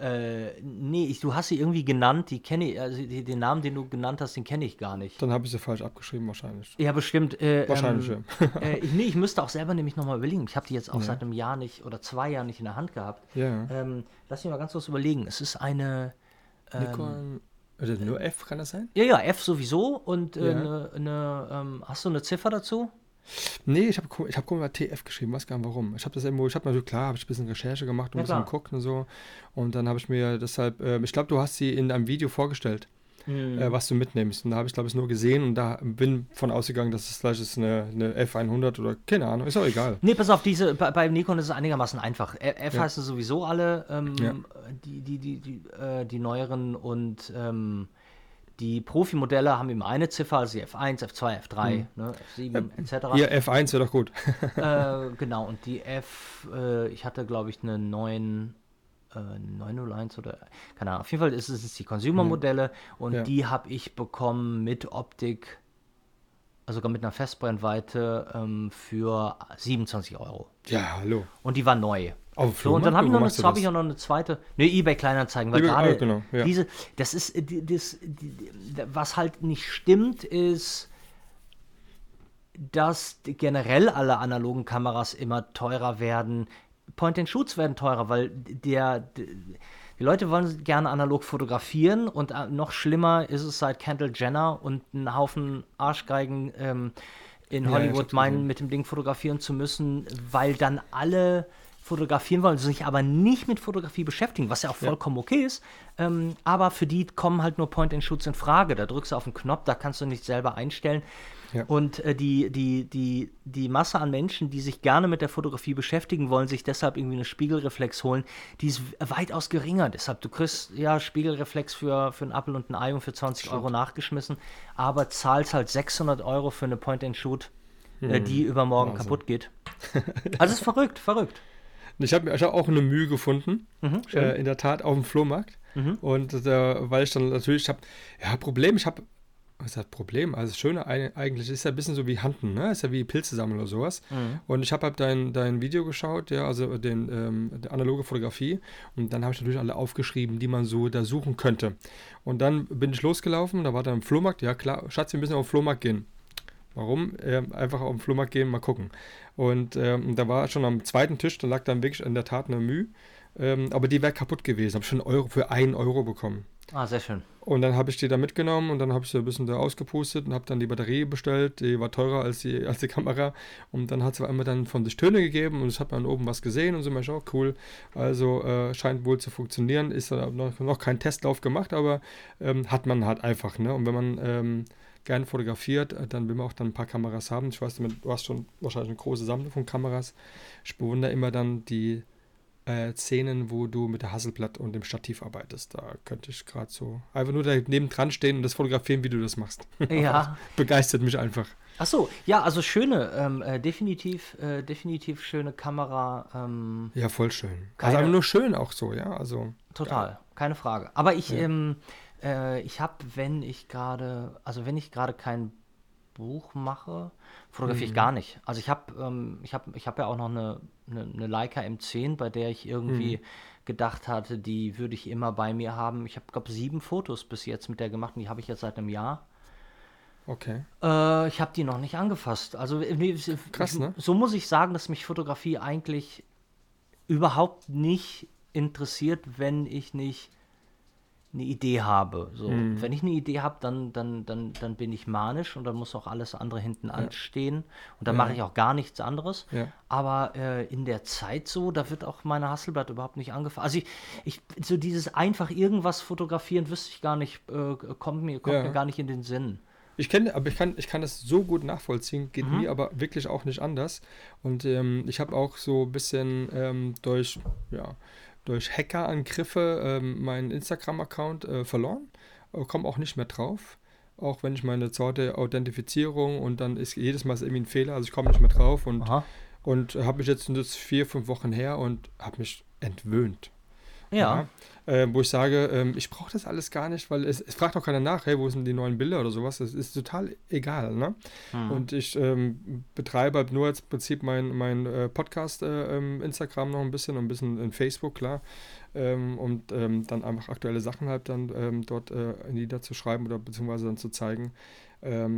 Äh, nee, ich, du hast sie irgendwie genannt, die kenne ich, also die, den Namen, den du genannt hast, den kenne ich gar nicht. Dann habe ich sie falsch abgeschrieben wahrscheinlich. Ja, bestimmt. Äh, Wahrscheinlich, ähm, äh, ich, nee, ich müsste auch selber nämlich nochmal überlegen. Ich habe die jetzt auch seit einem Jahr nicht oder zwei Jahren nicht in der Hand gehabt. Ja. Ähm, lass mich mal ganz kurz überlegen. Es ist eine. Ähm, Nikon, oder nur F kann das sein? Ja, ja, F sowieso. Und äh, Ja. eine, eine, ähm, hast du eine Ziffer dazu? Nee, ich habe ich hab mal TF geschrieben, weiß gar nicht warum. Ich habe das irgendwo, ich habe natürlich klar, habe ich ein bisschen Recherche gemacht und Ja, ein bisschen geguckt und so. Und dann habe ich mir deshalb, äh, ich glaube, du hast sie in einem Video vorgestellt, Mhm. äh, was du mitnimmst. Und da habe ich, glaube ich, nur gesehen und da bin von ausgegangen, dass es vielleicht ist eine, eine F100 oder keine Ahnung, ist auch egal. Nee, pass auf, diese, bei, bei Nikon ist es einigermaßen einfach. F F Ja. heißen sowieso alle, ähm, Ja. die, die, die, die, äh, die neueren und ähm, die Profi-Modelle haben eben eine Ziffer, also die F1, F2, F3, ne, F7 etc. Hier, F1 wäre doch gut. Äh, genau, und die F, äh, ich hatte glaube ich eine 9, äh, 901 oder, keine Ahnung, auf jeden Fall ist es die Consumer-Modelle und Ja. die habe ich bekommen mit Optik sogar mit einer Festbrennweite ähm, für 27 Euro. Ja, hallo. Und die war neu. Auf So, und dann habe ich, noch eine- hab ich noch eine zweite. Ne, eBay Kleinanzeigen, weil eBay, gerade ah, genau, ja. diese, das ist, äh, das, was halt nicht stimmt, ist, dass generell alle analogen Kameras immer teurer werden. Point-and-Shoots werden teurer, weil der, der, die Leute wollen gerne analog fotografieren und äh, noch schlimmer ist es seit Kendall Jenner und einen Haufen Arschgeigen ähm, in Ja, ja, Hollywood meinen, mit dem Ding fotografieren zu müssen, weil dann alle fotografieren wollen, sich aber nicht mit Fotografie beschäftigen, was ja auch vollkommen okay ist. Ähm, aber für die kommen halt nur Point-and-Shoots in Frage. Da drückst du auf den Knopf, da kannst du nicht selber einstellen. Ja. Und äh, die, die, die, die Masse an Menschen, die sich gerne mit der Fotografie beschäftigen wollen, sich deshalb irgendwie eine Spiegelreflex holen, die ist weitaus geringer. Deshalb, du kriegst ja Spiegelreflex für, für einen Apfel und ein Ei und für 20 Euro nachgeschmissen, aber zahlst halt 600 Euro für eine Point-and-Shoot, äh, die übermorgen Wahnsinn. kaputt geht. Also es ist verrückt, verrückt. Ich habe hab auch eine Mühe gefunden, Mhm, äh, in der Tat auf dem Flohmarkt. Und äh, weil ich dann natürlich, ich habe, ja, Problem, ich habe, was heißt Problem? Also das Schöne ei- eigentlich ist ja ein bisschen so wie Handen, ne? Ist ja wie Pilze sammeln oder sowas. Und ich habe halt dein, dein Video geschaut, ja, also den, ähm, die analoge Fotografie. Und dann habe ich natürlich alle aufgeschrieben, die man so da suchen könnte. Und dann bin ich losgelaufen, da war dann im Flohmarkt, ja klar, Schatz, wir müssen auf den Flohmarkt gehen. Warum? Ähm, einfach auf den Flohmarkt gehen, mal gucken. Und ähm, da war schon am zweiten Tisch, da lag dann wirklich in der Tat eine Mühe. Ähm, aber die wäre kaputt gewesen. Habe schon einen Euro für einen Euro bekommen. Ah, sehr schön. Und dann habe ich die da mitgenommen und dann habe ich sie ein bisschen da ausgepustet und habe dann die Batterie bestellt. Die war teurer als die, als die Kamera. Und dann hat sie einmal dann von sich Töne gegeben und es hat man oben was gesehen und so mir oh cool. Also äh, scheint wohl zu funktionieren. Ist noch, noch kein Testlauf gemacht, aber ähm, hat man halt einfach. Ne? Und wenn man ähm, gerne fotografiert, äh, dann will man auch dann ein paar Kameras haben. Ich weiß, du hast schon wahrscheinlich eine große Sammlung von Kameras. Ich bewundere immer dann die äh, Szenen, wo du mit der Hasselblatt und dem Stativ arbeitest. Da könnte ich gerade so einfach nur daneben dran stehen und das fotografieren, wie du das machst. Ja. Begeistert mich einfach. Ach so, ja, also schöne, ähm, äh, definitiv, äh, definitiv schöne Kamera. Ähm, Ja, voll schön. Keine- also aber nur schön auch so, ja. Also Total, keine Frage. Aber ich, ähm, äh, ich habe, wenn ich gerade, also wenn ich gerade kein Buch mache, fotografiere ich gar nicht. Also ich habe, ähm, ich habe, ich habe ja auch noch eine, eine, eine Leica M10, bei der ich irgendwie gedacht hatte, die würde ich immer bei mir haben. Ich habe, glaube sieben Fotos bis jetzt mit der gemacht und die habe ich jetzt seit einem Jahr. okay. Äh, ich habe die noch nicht angefasst. Also äh, es- Krass, ich, ne? so muss ich sagen, dass mich Fotografie eigentlich überhaupt nicht interessiert, wenn ich nicht eine Idee habe. So, Mhm. wenn ich eine Idee habe, dann, dann, dann, dann bin ich manisch und dann muss auch alles andere hinten anstehen und dann Ja. mache ich auch gar nichts anderes. Ja. Aber äh, in der Zeit so, da wird auch meine Hasselblatt überhaupt nicht angefangen. Also ich, ich, so dieses einfach irgendwas fotografieren, wüsste ich gar nicht, äh, kommt mir, kommt Ja. mir gar nicht in den Sinn. Ich kenne, aber ich kann, ich kann das so gut nachvollziehen, geht Mhm. mir aber wirklich auch nicht anders. Und ähm, ich habe auch so ein bisschen ähm, durch, ja, durch Hackerangriffe ähm, meinen Instagram-Account äh, verloren. Äh, Komme auch nicht mehr drauf. Auch wenn ich meine zweite Authentifizierung und dann ist jedes Mal ist irgendwie ein Fehler, also ich komme nicht mehr drauf und, Aha. und habe mich jetzt jetzt vier, fünf Wochen her und habe mich entwöhnt. Ja. Äh, wo ich sage, ähm, ich brauche das alles gar nicht, weil es, es fragt auch keiner nach, hey, wo sind die neuen Bilder oder sowas. Das ist total egal. Ne? Mhm. Und ich ähm, betreibe halt nur jetzt im Prinzip mein, mein äh, Podcast äh, ähm, Instagram noch ein bisschen und ein bisschen in Facebook, klar. Ähm, und ähm, dann einfach aktuelle Sachen halt dann ähm, dort äh, niederzuschreiben oder beziehungsweise dann zu zeigen.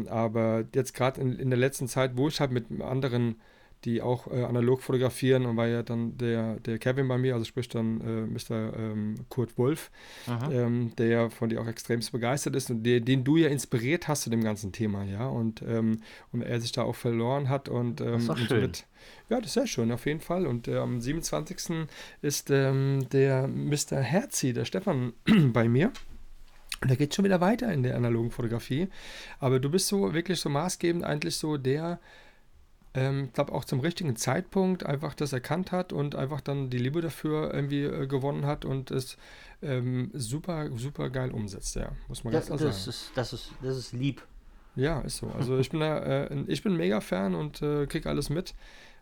Aber jetzt gerade in, in der letzten Zeit, wo ich halt mit anderen die auch äh, analog fotografieren und war ja dann der, der Kevin bei mir, also sprich dann äh, Mr. Ähm, Kurt Wolf, ähm, der von dir auch extremst begeistert ist und der, den du ja inspiriert hast zu dem ganzen Thema, ja, und, ähm, und er sich da auch verloren hat und, ähm, ist und schön. somit- ja, das ist sehr schön, auf jeden Fall. Und äh, am 27. ist ähm, der Mr. Herzi, der Stefan, bei mir. Und da geht schon wieder weiter in der analogen Fotografie. Aber du bist so wirklich so maßgebend eigentlich so der, ähm, ich glaube auch zum richtigen Zeitpunkt einfach das erkannt hat und einfach dann die Liebe dafür irgendwie äh, gewonnen hat und es ähm, super, super geil umsetzt, ja, muss man Das, ganz klar das, sagen. ist, das, ist, das ist lieb. Ja, ist so. Also ich bin da, äh, ich bin mega Fan und äh, krieg alles mit.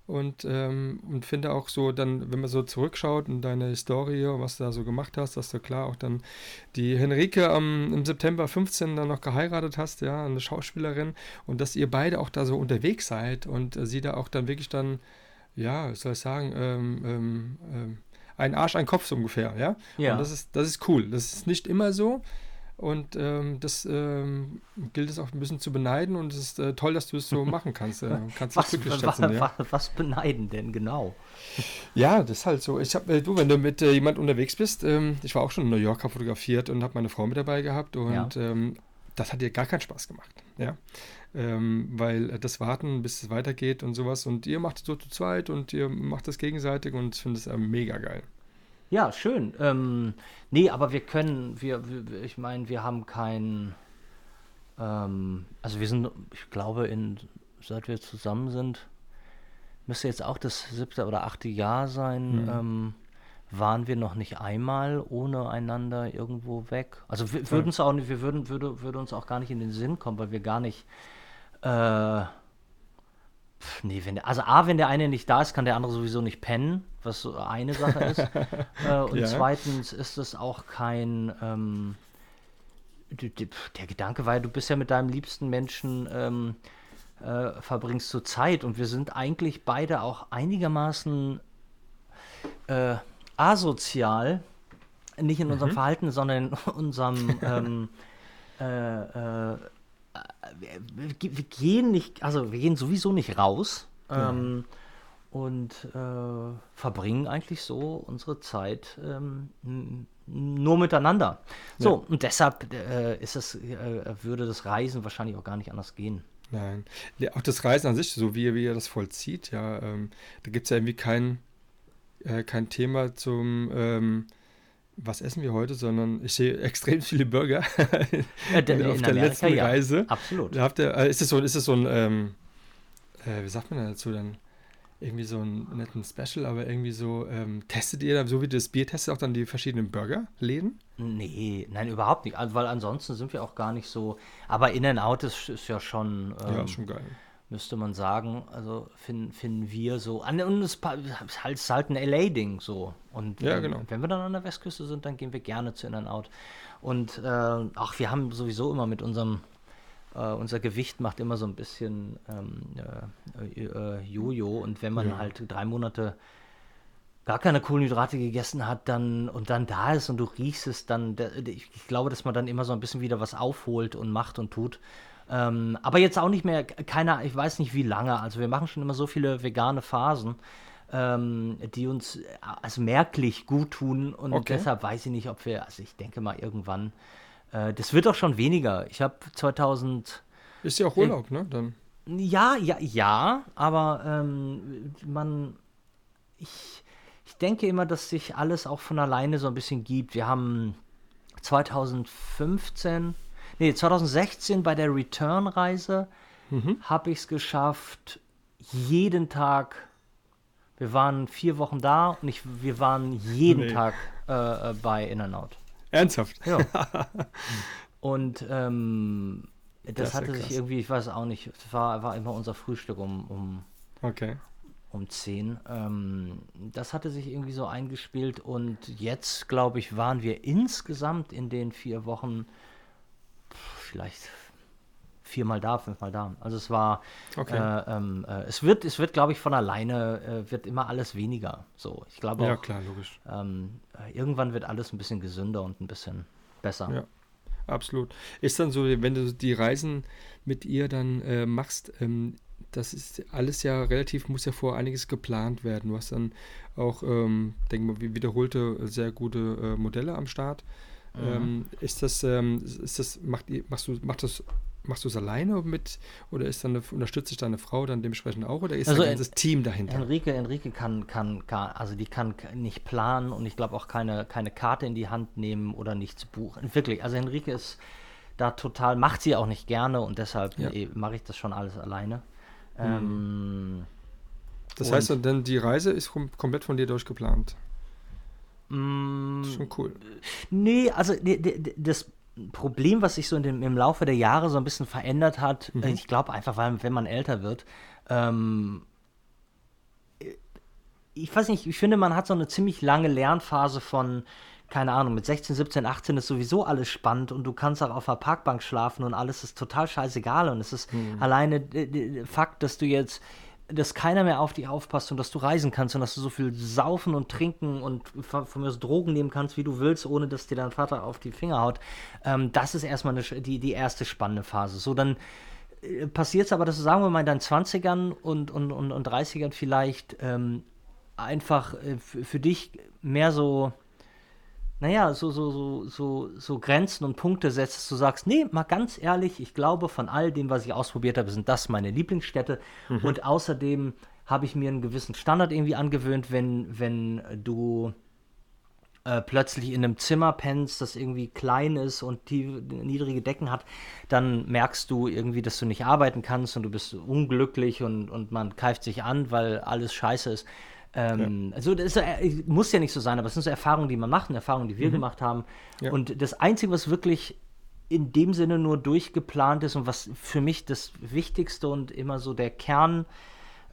Und, ähm, und finde auch so, dann, wenn man so zurückschaut in deine Historie, was du da so gemacht hast, dass du klar auch dann die Henrike ähm, im September 15 dann noch geheiratet hast, ja, eine Schauspielerin und dass ihr beide auch da so unterwegs seid und äh, sie da auch dann wirklich dann, ja, soll ich sagen, ähm, ähm, ähm, ein Arsch, ein Kopf so ungefähr, ja. Ja. Und das ist, das ist cool. Das ist nicht immer so. Und ähm, das ähm, gilt es auch ein bisschen zu beneiden und es ist äh, toll, dass du es so machen kannst. Äh, kannst Was, glücklich schätzen, ja. was, beneiden denn genau? Ja, das ist halt so. Ich habe, äh, du, wenn du mit äh, jemand unterwegs bist, ähm, ich war auch schon in New York, habe fotografiert und habe meine Frau mit dabei gehabt und ähm, das hat dir gar keinen Spaß gemacht, ja. Ähm, weil äh, das Warten, bis es weitergeht und sowas und ihr macht es so zu zweit und ihr macht das gegenseitig und ich finde es äh, mega geil. Ja, schön. Ähm, nee, aber wir können, wir, wir ich meine, wir haben kein, ähm, also wir sind, ich glaube, in, seit wir zusammen sind, müsste jetzt auch das siebte oder achte Jahr sein, Mhm. ähm, waren wir noch nicht einmal ohne einander irgendwo weg. Also wir würden es auch nicht, wir würden, würde, würde uns auch gar nicht in den Sinn kommen, weil wir gar nicht, äh, pf, nee, wenn der, also A, wenn der eine nicht da ist, kann der andere sowieso nicht pennen, was so eine Sache ist. äh, und Ja. zweitens ist es auch kein, ähm, der Gedanke war, ja, du bist ja mit deinem liebsten Menschen, ähm, äh, verbringst du Zeit und wir sind eigentlich beide auch einigermaßen äh, asozial, nicht in unserem Verhalten, sondern in unserem ähm, äh, äh, wir, wir wir gehen nicht, also wir gehen sowieso nicht raus ähm, und äh, verbringen eigentlich so unsere Zeit ähm, nur miteinander. So, und deshalb äh, ist es, äh, würde das Reisen wahrscheinlich auch gar nicht anders gehen. Nein. Ja, auch das Reisen an sich, so wie, wie er das vollzieht, ja, ähm, da gibt es ja irgendwie kein, äh, kein Thema zum, ähm, was essen wir heute, sondern ich sehe extrem viele Burger Äh, d- auf in der Amerika, letzten ja. Reise. Absolut. Da habt ihr, äh, ist es so, ist es so ein, ähm, äh, wie sagt man da dazu dann? Irgendwie so ein netten Special, aber irgendwie so, ähm, testet ihr dann, so wie das Bier testet, auch dann die verschiedenen Burgerläden? Nee, nein, überhaupt nicht. Also, weil ansonsten sind wir auch gar nicht so. Aber In-N-Out ist, ist ja schon, ähm, ja, ist schon geil. Müsste man sagen. Also finden, finden wir so. An, und es ist halt, ist halt ein LA-Ding so. Und Ja, ähm, genau. wenn wir dann an der Westküste sind, dann gehen wir gerne zu In-N-Out. Und äh, ach, wir haben sowieso immer mit unserem. Äh, unser Gewicht macht immer so ein bisschen ähm, äh, äh, Jojo. Und wenn man Ja. halt drei Monate gar keine Kohlenhydrate gegessen hat dann und dann da ist und du riechst es, dann, da- ich, ich glaube, dass man dann immer so ein bisschen wieder was aufholt und macht und tut. Ähm, aber jetzt auch nicht mehr, keiner, ich weiß nicht wie lange. Also wir machen schon immer so viele vegane Phasen, ähm, die uns äh, also merklich gut tun und Okay. deshalb weiß ich nicht, ob wir, also ich denke mal irgendwann, äh, das wird auch schon weniger. Ich habe 2000 Ist ja auch Urlaub, ne? Dann. ja, ja, ja, aber ähm, man, ich, ich denke immer, dass sich alles auch von alleine so ein bisschen gibt. Wir haben 2015, nee, 2016 bei der Return-Reise habe ich es geschafft, jeden Tag, wir waren vier Wochen da und ich, wir waren jeden Nee. Tag äh, äh, bei In-N-Out. Ernsthaft? Ja. Und ähm, das, Das hatte sich krass. irgendwie, ich weiß auch nicht, es war, war immer unser Frühstück um, um, Okay. um 10. Ähm, das hatte sich irgendwie so eingespielt und jetzt, glaube ich, waren wir insgesamt in den vier Wochen vielleicht viermal da, fünfmal da. Also es war, Okay. äh, ähm, äh, es wird, es wird, glaube ich, von alleine, äh, wird immer alles weniger. So, ich glaube Ja, auch, klar, logisch. ähm, äh, irgendwann wird alles ein bisschen gesünder und ein bisschen besser. Ja. Absolut. Ist dann so, wenn du die Reisen mit ihr dann äh, machst, ähm, das ist alles ja relativ, muss ja vor einiges geplant werden. Du hast dann auch, ähm, denk mal, wie- wiederholte, sehr gute äh, Modelle am Start. Ähm, ist das, ähm, ist das, macht machst du, macht das, machst du es alleine mit oder ist dann eine, unterstützt dich deine Frau dann dementsprechend auch oder ist Also, ein ganzes Team dahinter? Enrique, Enrique kann, kann, kann, also die kann nicht planen und ich glaube auch keine, keine Karte in die Hand nehmen oder nichts buchen. Wirklich, also Enrique ist da total, macht sie auch nicht gerne und deshalb Ja. eh, mache ich das schon alles alleine. Ähm, Das heißt dann, die Reise ist kom komplett von dir durchgeplant. Mm, schon cool. Nee, also das Problem, was sich so in dem, im Laufe der Jahre so ein bisschen verändert hat, Mhm. äh, ich glaube einfach, weil wenn man älter wird, ähm, ich weiß nicht, ich finde, man hat so eine ziemlich lange Lernphase von, keine Ahnung, mit 16, 17, 18 ist sowieso alles spannend und du kannst auch auf der Parkbank schlafen und alles ist total scheißegal und es ist mhm. alleine der Fakt, dass du jetzt dass keiner mehr auf dich aufpasst und dass du reisen kannst und dass du so viel saufen und trinken und von, mir aus Drogen nehmen kannst, wie du willst, ohne dass dir dein Vater auf die Finger haut. Ähm, das ist erstmal eine, die, die erste spannende Phase. So, dann äh, passiert es aber, dass du, sagen wir mal, in deinen 20ern und, und, und, und 30ern vielleicht ähm, einfach äh, für dich mehr so naja, so, so, so, so, so Grenzen und Punkte setzt, dass du sagst, nee, mal ganz ehrlich, ich glaube, von all dem, was ich ausprobiert habe, sind das meine Lieblingsstädte. Mhm. Und außerdem habe ich mir einen gewissen Standard irgendwie angewöhnt, wenn, wenn du äh, plötzlich in einem Zimmer pennst, das irgendwie klein ist und die niedrige Decken hat, dann merkst du irgendwie, dass du nicht arbeiten kannst und du bist unglücklich und, und man keift sich an, weil alles scheiße ist. Ähm, ja. Also das ist, muss ja nicht so sein, aber es sind so Erfahrungen, die man macht, Erfahrungen, die wir mhm. gemacht haben. Ja. Und das Einzige, was wirklich in dem Sinne nur durchgeplant ist und was für mich das Wichtigste und immer so der Kern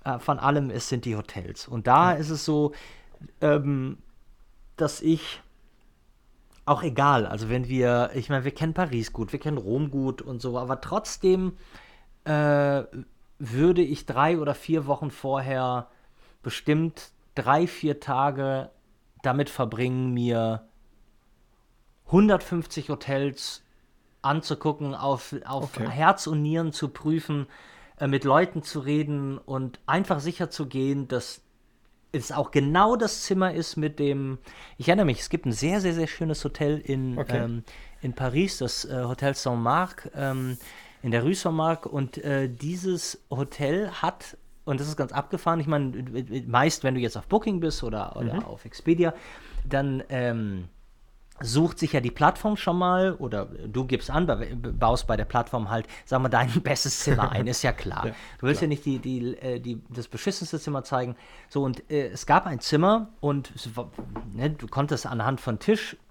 äh, von allem ist, sind die Hotels. Und da ja. ist es so, ähm, dass ich auch egal, also wenn wir, ich meine, wir kennen Paris gut, wir kennen Rom gut und so, aber trotzdem äh, würde ich drei oder vier Wochen vorher bestimmt drei, vier Tage damit verbringen, mir 150 Hotels anzugucken, auf, auf okay. Herz und Nieren zu prüfen, äh, mit Leuten zu reden und einfach sicher zu gehen, dass es auch genau das Zimmer ist mit dem. Ich erinnere mich, es gibt ein sehr, sehr, sehr schönes Hotel in, okay. ähm, in Paris, das äh, Hotel Saint-Marc, ähm, in der Rue Saint-Marc. Und äh, dieses Hotel hat und das ist ganz abgefahren. Ich meine, meist, wenn du jetzt auf Booking bist oder, oder mhm. auf Expedia, dann ähm, sucht sich ja die Plattform schon mal oder du gibst an, baust bei der Plattform halt, sag mal, dein bestes Zimmer ein, ist ja klar. ja, du willst klar. ja nicht die, die, äh, die, das beschissenste Zimmer zeigen. So, und äh, es gab ein Zimmer und war, ne, du konntest anhand von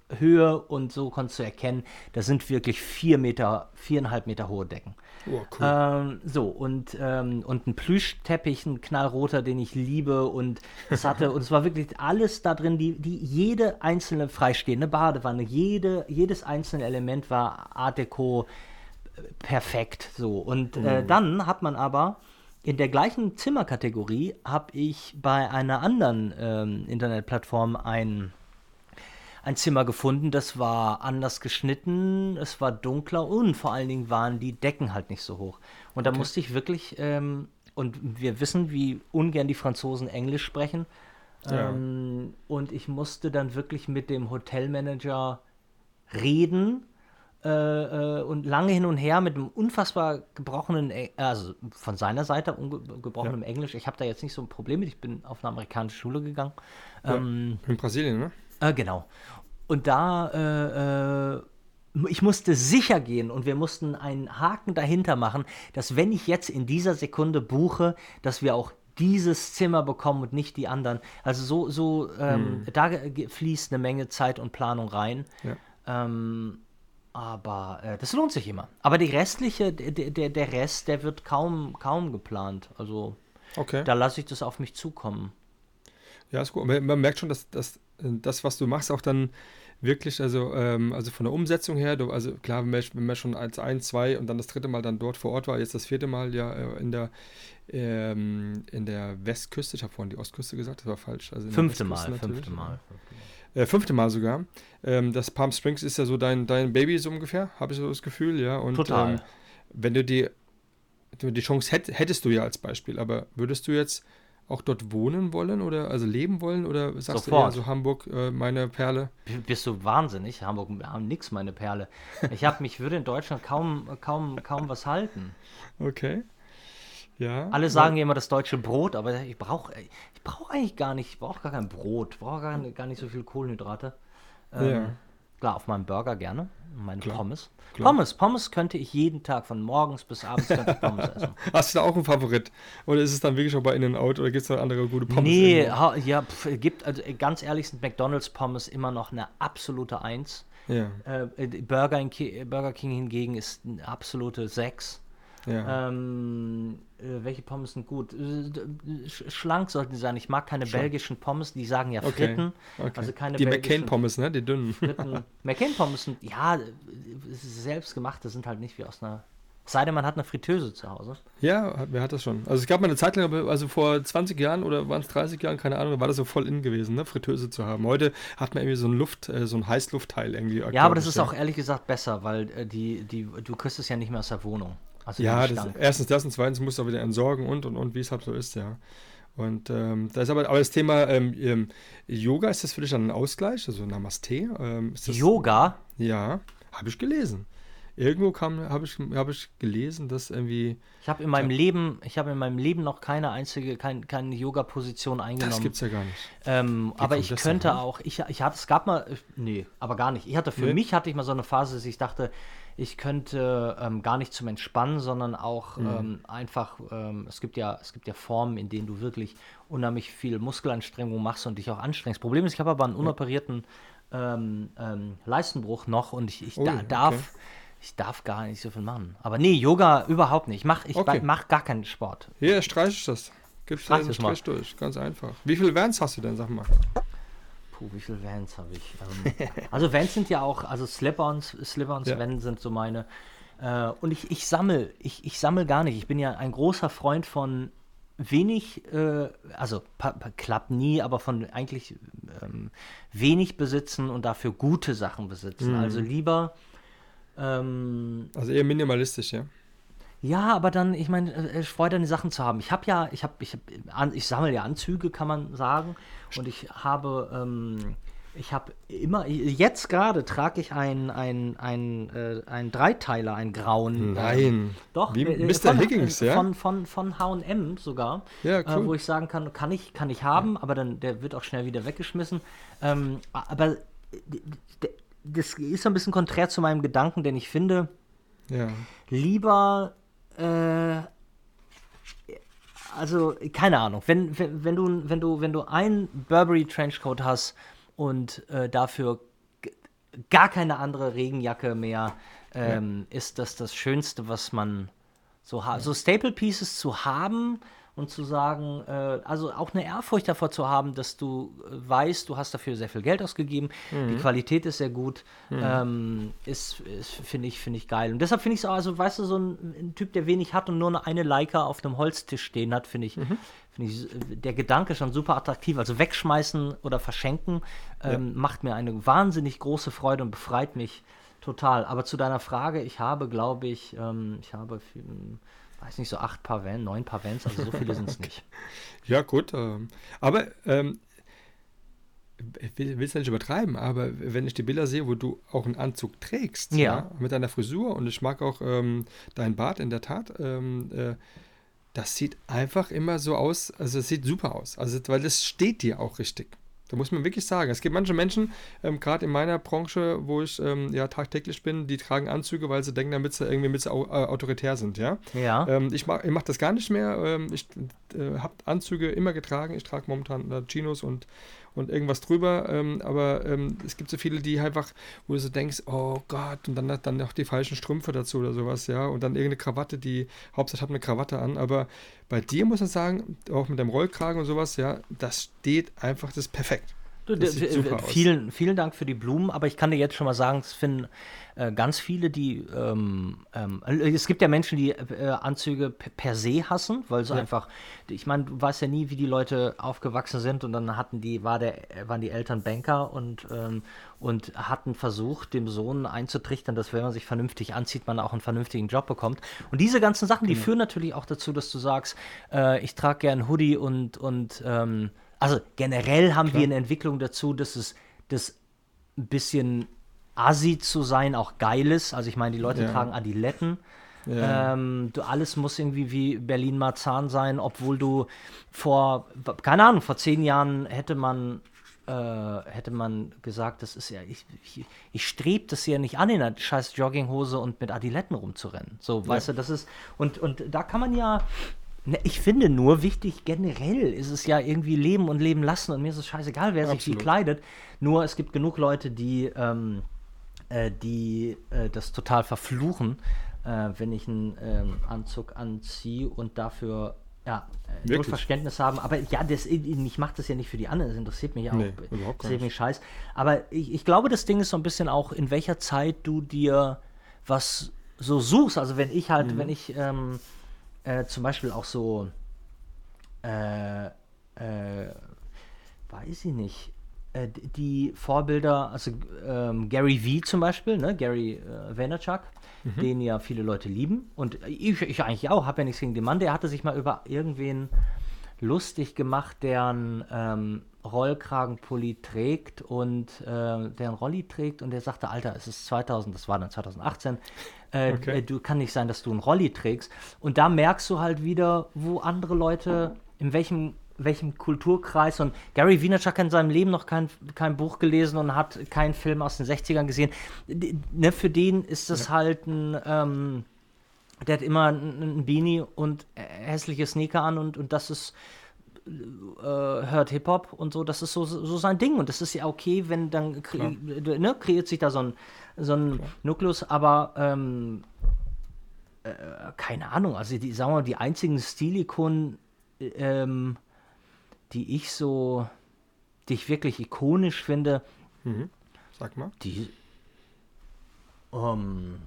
Tischhöhe und so konntest du erkennen, da sind wirklich vier Meter, viereinhalb Meter hohe Decken. Oh, cool. ähm, so, und, ähm, und ein Plüschteppich, ein knallroter, den ich liebe. Und es hatte, und es war wirklich alles da drin, die, die jede einzelne freistehende Badewanne, jede, jedes einzelne Element war Art Deco äh, perfekt. So. Und äh, mhm. dann hat man aber in der gleichen Zimmerkategorie habe ich bei einer anderen ähm, Internetplattform ein ein Zimmer gefunden, das war anders geschnitten, es war dunkler und vor allen Dingen waren die Decken halt nicht so hoch. Und da okay. musste ich wirklich, ähm, und wir wissen, wie ungern die Franzosen Englisch sprechen. Ja. Ähm, und ich musste dann wirklich mit dem Hotelmanager reden äh, äh, und lange hin und her mit einem unfassbar gebrochenen, e also von seiner Seite gebrochenem ja. Englisch. Ich habe da jetzt nicht so ein Problem mit. Ich bin auf eine amerikanische Schule gegangen. Ja, ähm, in Brasilien, ne? Äh, genau. Und da, äh, äh, ich musste sicher gehen und wir mussten einen Haken dahinter machen, dass wenn ich jetzt in dieser Sekunde buche, dass wir auch dieses Zimmer bekommen und nicht die anderen. Also so, so ähm, hm. da fließt eine Menge Zeit und Planung rein. Ja. Ähm, aber äh, das lohnt sich immer. Aber die restliche, der, der, der Rest, der wird kaum, kaum geplant. Also okay. da lasse ich das auf mich zukommen. Ja, ist gut. Man merkt schon, dass, dass das, was du machst, auch dann wirklich, also, ähm, also von der Umsetzung her, du, also klar, wenn man, schon als ein, zwei und dann das dritte Mal dann dort vor Ort war, jetzt das vierte Mal ja äh, in der ähm, in der Westküste, ich habe vorhin die Ostküste gesagt, das war falsch. Also fünfte Mal, fünfte Mal. Äh, fünfte Mal sogar. Ähm, das Palm Springs ist ja so dein, dein Baby so ungefähr, habe ich so das Gefühl, ja. Und Total. Ähm, wenn du die, die Chance hätt, hättest du ja als Beispiel, aber würdest du jetzt auch dort wohnen wollen oder also leben wollen oder sagst Sofort. du eher so Hamburg äh, meine Perle? Bist du wahnsinnig? Hamburg haben nix meine Perle. Ich habe mich würde in Deutschland kaum kaum kaum was halten. Okay. Ja. Alle sagen ja immer das deutsche Brot, aber ich brauche ich brauche eigentlich gar nicht, ich brauche gar kein Brot, brauche gar, gar nicht so viel Kohlenhydrate. Ähm, ja. Klar, auf meinem Burger gerne, meine Klar. Pommes. Klar. Pommes, Pommes könnte ich jeden Tag von morgens bis abends Pommes essen. Hast du da auch einen Favorit? Oder ist es dann wirklich auch bei In-N-Out oder gibt es da andere gute Pommes? Nee, ha, ja, pf, gibt, also ganz ehrlich sind McDonalds Pommes immer noch eine absolute Eins. Ja. Äh, Burger, Burger King hingegen ist eine absolute Sechs. Ja. Ähm, welche Pommes sind gut? Äh, sch- Schlank sollten die sein. Ich mag keine Schlank. belgischen Pommes, die sagen ja Okay, Fritten. Okay. Also keine die McCain-Pommes, ne? Die dünnen. Fritten. McCain-Pommes sind, ja, selbstgemachte sind halt nicht wie aus einer. Es sei denn, man hat eine Fritteuse zu Hause. Ja, wer hat das schon? Also es gab mal eine Zeit lang, also vor 20 Jahren oder waren es 30 Jahren, keine Ahnung, war das so voll in gewesen, ne, Fritteuse zu haben. Heute hat man irgendwie so ein Luft, äh, so ein Heißluftteil irgendwie. Ja, aber das ist auch ehrlich gesagt besser, weil äh, die, die, du kriegst es ja nicht mehr aus der Wohnung. Also Ja, das, erstens das und zweitens musst du auch wieder entsorgen und und und, wie es halt so ist, ja. Und ähm, da ist aber, aber das Thema ähm, ähm, Yoga, ist das für dich dann ein Ausgleich? Also Namaste? Ähm, das, Yoga? Ja, habe ich gelesen. Irgendwo kam, habe ich, hab ich gelesen, dass irgendwie, Ich habe in meinem Leben, ich habe in meinem Leben noch keine einzige, kein, keine Yoga-Position das eingenommen. gibt's ja gar nicht. Ähm, aber ich könnte auch, ich, ich hatte, es gab mal, äh, nee, aber gar nicht. Ich hatte, für Nee? mich hatte ich mal so eine Phase, dass ich dachte, ich könnte ähm, gar nicht zum Entspannen, sondern auch Mhm. ähm, einfach, ähm, es gibt ja, es gibt ja Formen, in denen du wirklich unheimlich viel Muskelanstrengung machst und dich auch anstrengst. Problem ist, ich habe aber einen unoperierten ähm, ähm, Leistenbruch noch und ich, ich Ui, da, okay. darf, ich darf gar nicht so viel machen. Aber nee, Yoga überhaupt nicht. Ich mache ich Okay. mach gar keinen Sport. Hier, streiche ich das. Gibst du den das mal. Strich durch, ganz einfach. Wie viele Vans hast du denn, sag mal? Puh, wie viele Vans habe ich? Ähm, also Vans sind ja auch, also Slip-ons, Slip-ons, Ja. Vans sind so meine. Äh, und ich, ich sammle, ich, ich sammle gar nicht. Ich bin ja ein großer Freund von wenig, äh, also klappt nie, aber von eigentlich ähm, wenig besitzen und dafür gute Sachen besitzen. Mhm. Also lieber ähm, Also eher minimalistisch, ja. Ja, aber dann, ich meine, äh, äh, Freude an die Sachen zu haben. Ich habe ja, ich habe, ich, hab, an, ich sammle ja Anzüge, kann man sagen. Und ich habe, ähm, ich habe immer, jetzt gerade trage ich einen ein, ein, äh, einen Dreiteiler, einen grauen. Nein. Ähm, doch. Wie äh, Mr. von- Higgins, äh, ja? Von, von, von H&M sogar. Ja, Äh, cool. wo ich sagen kann, kann ich, kann ich haben, aber dann, der wird auch schnell wieder weggeschmissen. Ähm, aber äh, das ist so ein bisschen konträr zu meinem Gedanken, denn ich finde, Ja. lieber äh, also keine Ahnung, wenn, wenn, wenn du wenn du wenn du einen Burberry Trenchcoat hast und äh, dafür gar keine andere Regenjacke mehr, ähm, ist das das Schönste, was man so hat. So Staple Pieces zu haben und zu sagen, äh, also auch eine Ehrfurcht davor zu haben, dass du äh, weißt, du hast dafür sehr viel Geld ausgegeben, die Qualität ist sehr gut, ähm, ist, ist finde ich, finde ich geil. Und deshalb finde ich es auch, also weißt du, so ein, ein Typ, der wenig hat und nur eine Leica auf einem Holztisch stehen hat, finde ich, finde ich, äh, der Gedanke schon super attraktiv. Also wegschmeißen oder verschenken ähm, macht mir eine wahnsinnig große Freude und befreit mich total. Aber zu deiner Frage, ich habe, glaube ich, ähm, ich habe, viel, weiß nicht, so acht Paar Vans, neun Paar Vans, also so viele sind es nicht. Ja, gut. Ähm, aber ähm, ich will es nicht übertreiben, aber wenn ich die Bilder sehe, wo du auch einen Anzug trägst, Ja. mit deiner Frisur und ich mag auch ähm, dein Bart in der Tat, ähm, äh, das sieht einfach immer so aus, also es sieht super aus, also weil das steht dir auch richtig. Da muss man wirklich sagen. Es gibt manche Menschen, ähm, gerade in meiner Branche, wo ich ähm, ja tagtäglich bin, die tragen Anzüge, weil sie denken, damit sie irgendwie mit au äh, autoritär sind, ja. Ja. Ähm, ich mache mach das gar nicht mehr. Ähm, ich äh, habe Anzüge immer getragen. Ich trage momentan äh, Chinos und, und irgendwas drüber. Ähm, aber ähm, es gibt so viele, die einfach, wo du so denkst, oh Gott, und dann, dann noch die falschen Strümpfe dazu oder sowas, ja. Und dann irgendeine Krawatte, die, Hauptsache hat eine Krawatte an. Aber bei dir muss man sagen, auch mit dem Rollkragen und sowas, ja, das steht einfach, das ist perfekt. Du, super aus. vielen, vielen Dank für die Blumen, aber ich kann dir jetzt schon mal sagen, es finden äh, ganz viele, die ähm, ähm, es gibt ja Menschen, die äh, Anzüge per, se hassen, weil so einfach, ich meine, du weißt ja nie, wie die Leute aufgewachsen sind und dann hatten die, war der, waren die Eltern Banker und, ähm, und hatten versucht, dem Sohn einzutrichtern, dass wenn man sich vernünftig anzieht, man auch einen vernünftigen Job bekommt. Und diese ganzen Sachen, die führen natürlich auch dazu, dass du sagst, äh, ich trage gern Hoodie und, und ähm, also generell haben wir eine Entwicklung dazu, dass es das ein bisschen assi zu sein auch geil ist. Also ich meine, die Leute Ja. tragen Adiletten. Ja. Ähm, du, alles muss irgendwie wie Berlin-Marzahn sein, obwohl du vor, keine Ahnung, vor zehn Jahren hätte man äh, hätte man gesagt, das ist ja, ich, ich, ich strebe das ja nicht an, in einer scheiß Jogginghose und mit Adiletten rumzurennen. So, weißt du, das ist, und, und da kann man ja, ich finde nur wichtig, generell ist es ja irgendwie leben und leben lassen und mir ist es scheißegal, wer sich wie Absolut. kleidet. Nur es gibt genug Leute, die, ähm, äh, die äh, das total verfluchen, äh, wenn ich einen ähm, Anzug anziehe und dafür ja, äh, Wirklich? Verständnis haben. Aber ja, das, ich mache das ja nicht für die anderen, das interessiert mich auch. Nee, interessiert mich scheiß. Aber ich, ich glaube, das Ding ist so ein bisschen auch, in welcher Zeit du dir was so suchst. Also wenn ich halt, wenn ich ähm, äh, zum Beispiel auch so äh, äh, weiß ich nicht, äh, die Vorbilder, also ähm, Gary Vee zum Beispiel, ne? Gary äh, Vaynerchuk, den ja viele Leute lieben und ich, ich eigentlich auch, habe ja nichts gegen den Mann, der hatte sich mal über irgendwen lustig gemacht, deren ähm, Rollkragenpulli trägt und äh, deren Rolli trägt und der sagte, Alter, es ist 2000, das war dann 2018, äh, Okay. äh, du kann nicht sein, dass du einen Rolli trägst. Und da merkst du halt wieder, wo andere Leute, in welchem welchem Kulturkreis. Und Gary Vaynerchuk hat in seinem Leben noch kein, kein Buch gelesen und hat keinen Film aus den 60ern gesehen. Ne, für den ist das halt ein, ähm, der hat immer ein, Beanie und hässliche Sneaker an und, und das ist äh, hört Hip-Hop und so, das ist so, so sein Ding und das ist ja okay, wenn dann kre äh, ne, kreiert sich da so ein, so ein Nukleus, aber ähm, äh, keine Ahnung, also die, sagen wir mal, die einzigen Stilikonen, äh, ähm, die ich so, die ich wirklich ikonisch finde, Sag mal. die ähm,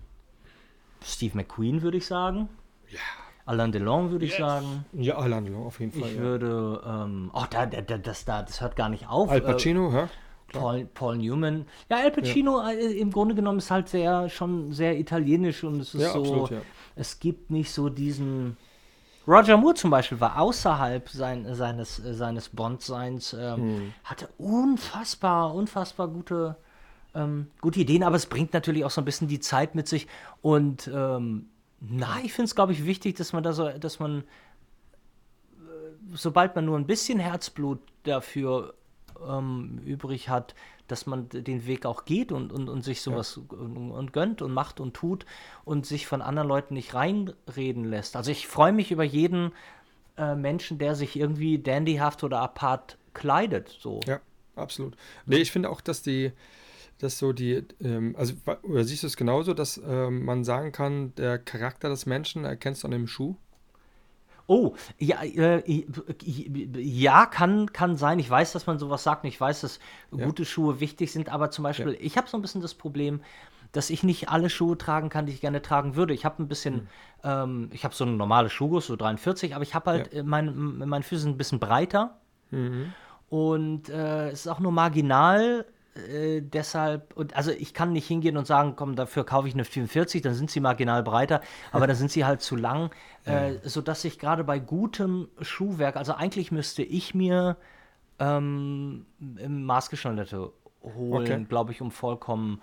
Steve McQueen würde ich sagen. Ja. Alain Delon würde ich sagen. Ja, Alain Delon auf jeden Fall. Ich ja. würde, ähm, oh, da, da, da, das, da, das hört gar nicht auf. Al Äh, Pacino, hä? Paul, Paul Newman. Ja, Al Pacino äh, im Grunde genommen ist halt sehr, schon sehr italienisch und es ist Ja, so, absolut, ja. es gibt nicht so diesen. Roger Moore zum Beispiel war außerhalb sein, seines, äh, seines Bond-Seins, ähm, Hm. hatte unfassbar, unfassbar gute, ähm, gute Ideen, aber es bringt natürlich auch so ein bisschen die Zeit mit sich. Und ähm, na, ich finde es, glaube ich, wichtig, dass man da so, dass man, äh, sobald man nur ein bisschen Herzblut dafür ähm, übrig hat, dass man den Weg auch geht und, und, und sich sowas und, und gönnt und macht und tut und sich von anderen Leuten nicht reinreden lässt. Also ich freue mich über jeden äh, Menschen, der sich irgendwie dandyhaft oder apart kleidet. So. Ja, absolut. Nee, ich finde auch, dass die, dass so die, ähm, also, siehst du es genauso, dass ähm, man sagen kann, der Charakter des Menschen erkennst du an dem Schuh? Oh, ja, äh, ja kann, kann sein. Ich weiß, dass man sowas sagt und ich weiß, dass gute Schuhe wichtig sind, aber zum Beispiel, ich habe so ein bisschen das Problem, dass ich nicht alle Schuhe tragen kann, die ich gerne tragen würde. Ich habe ein bisschen, ähm, ich habe so eine normale Schuhgröße, so 43, aber ich habe halt, Ja. meine, meine Füße sind ein bisschen breiter und äh, es ist auch nur marginal. Äh, deshalb, und also ich kann nicht hingehen und sagen, komm, dafür kaufe ich eine 44, dann sind sie marginal breiter, aber dann sind sie halt zu lang, äh, sodass ich gerade bei gutem Schuhwerk, also eigentlich müsste ich mir ähm, maßgeschneiderte holen, Okay. glaube ich, um vollkommen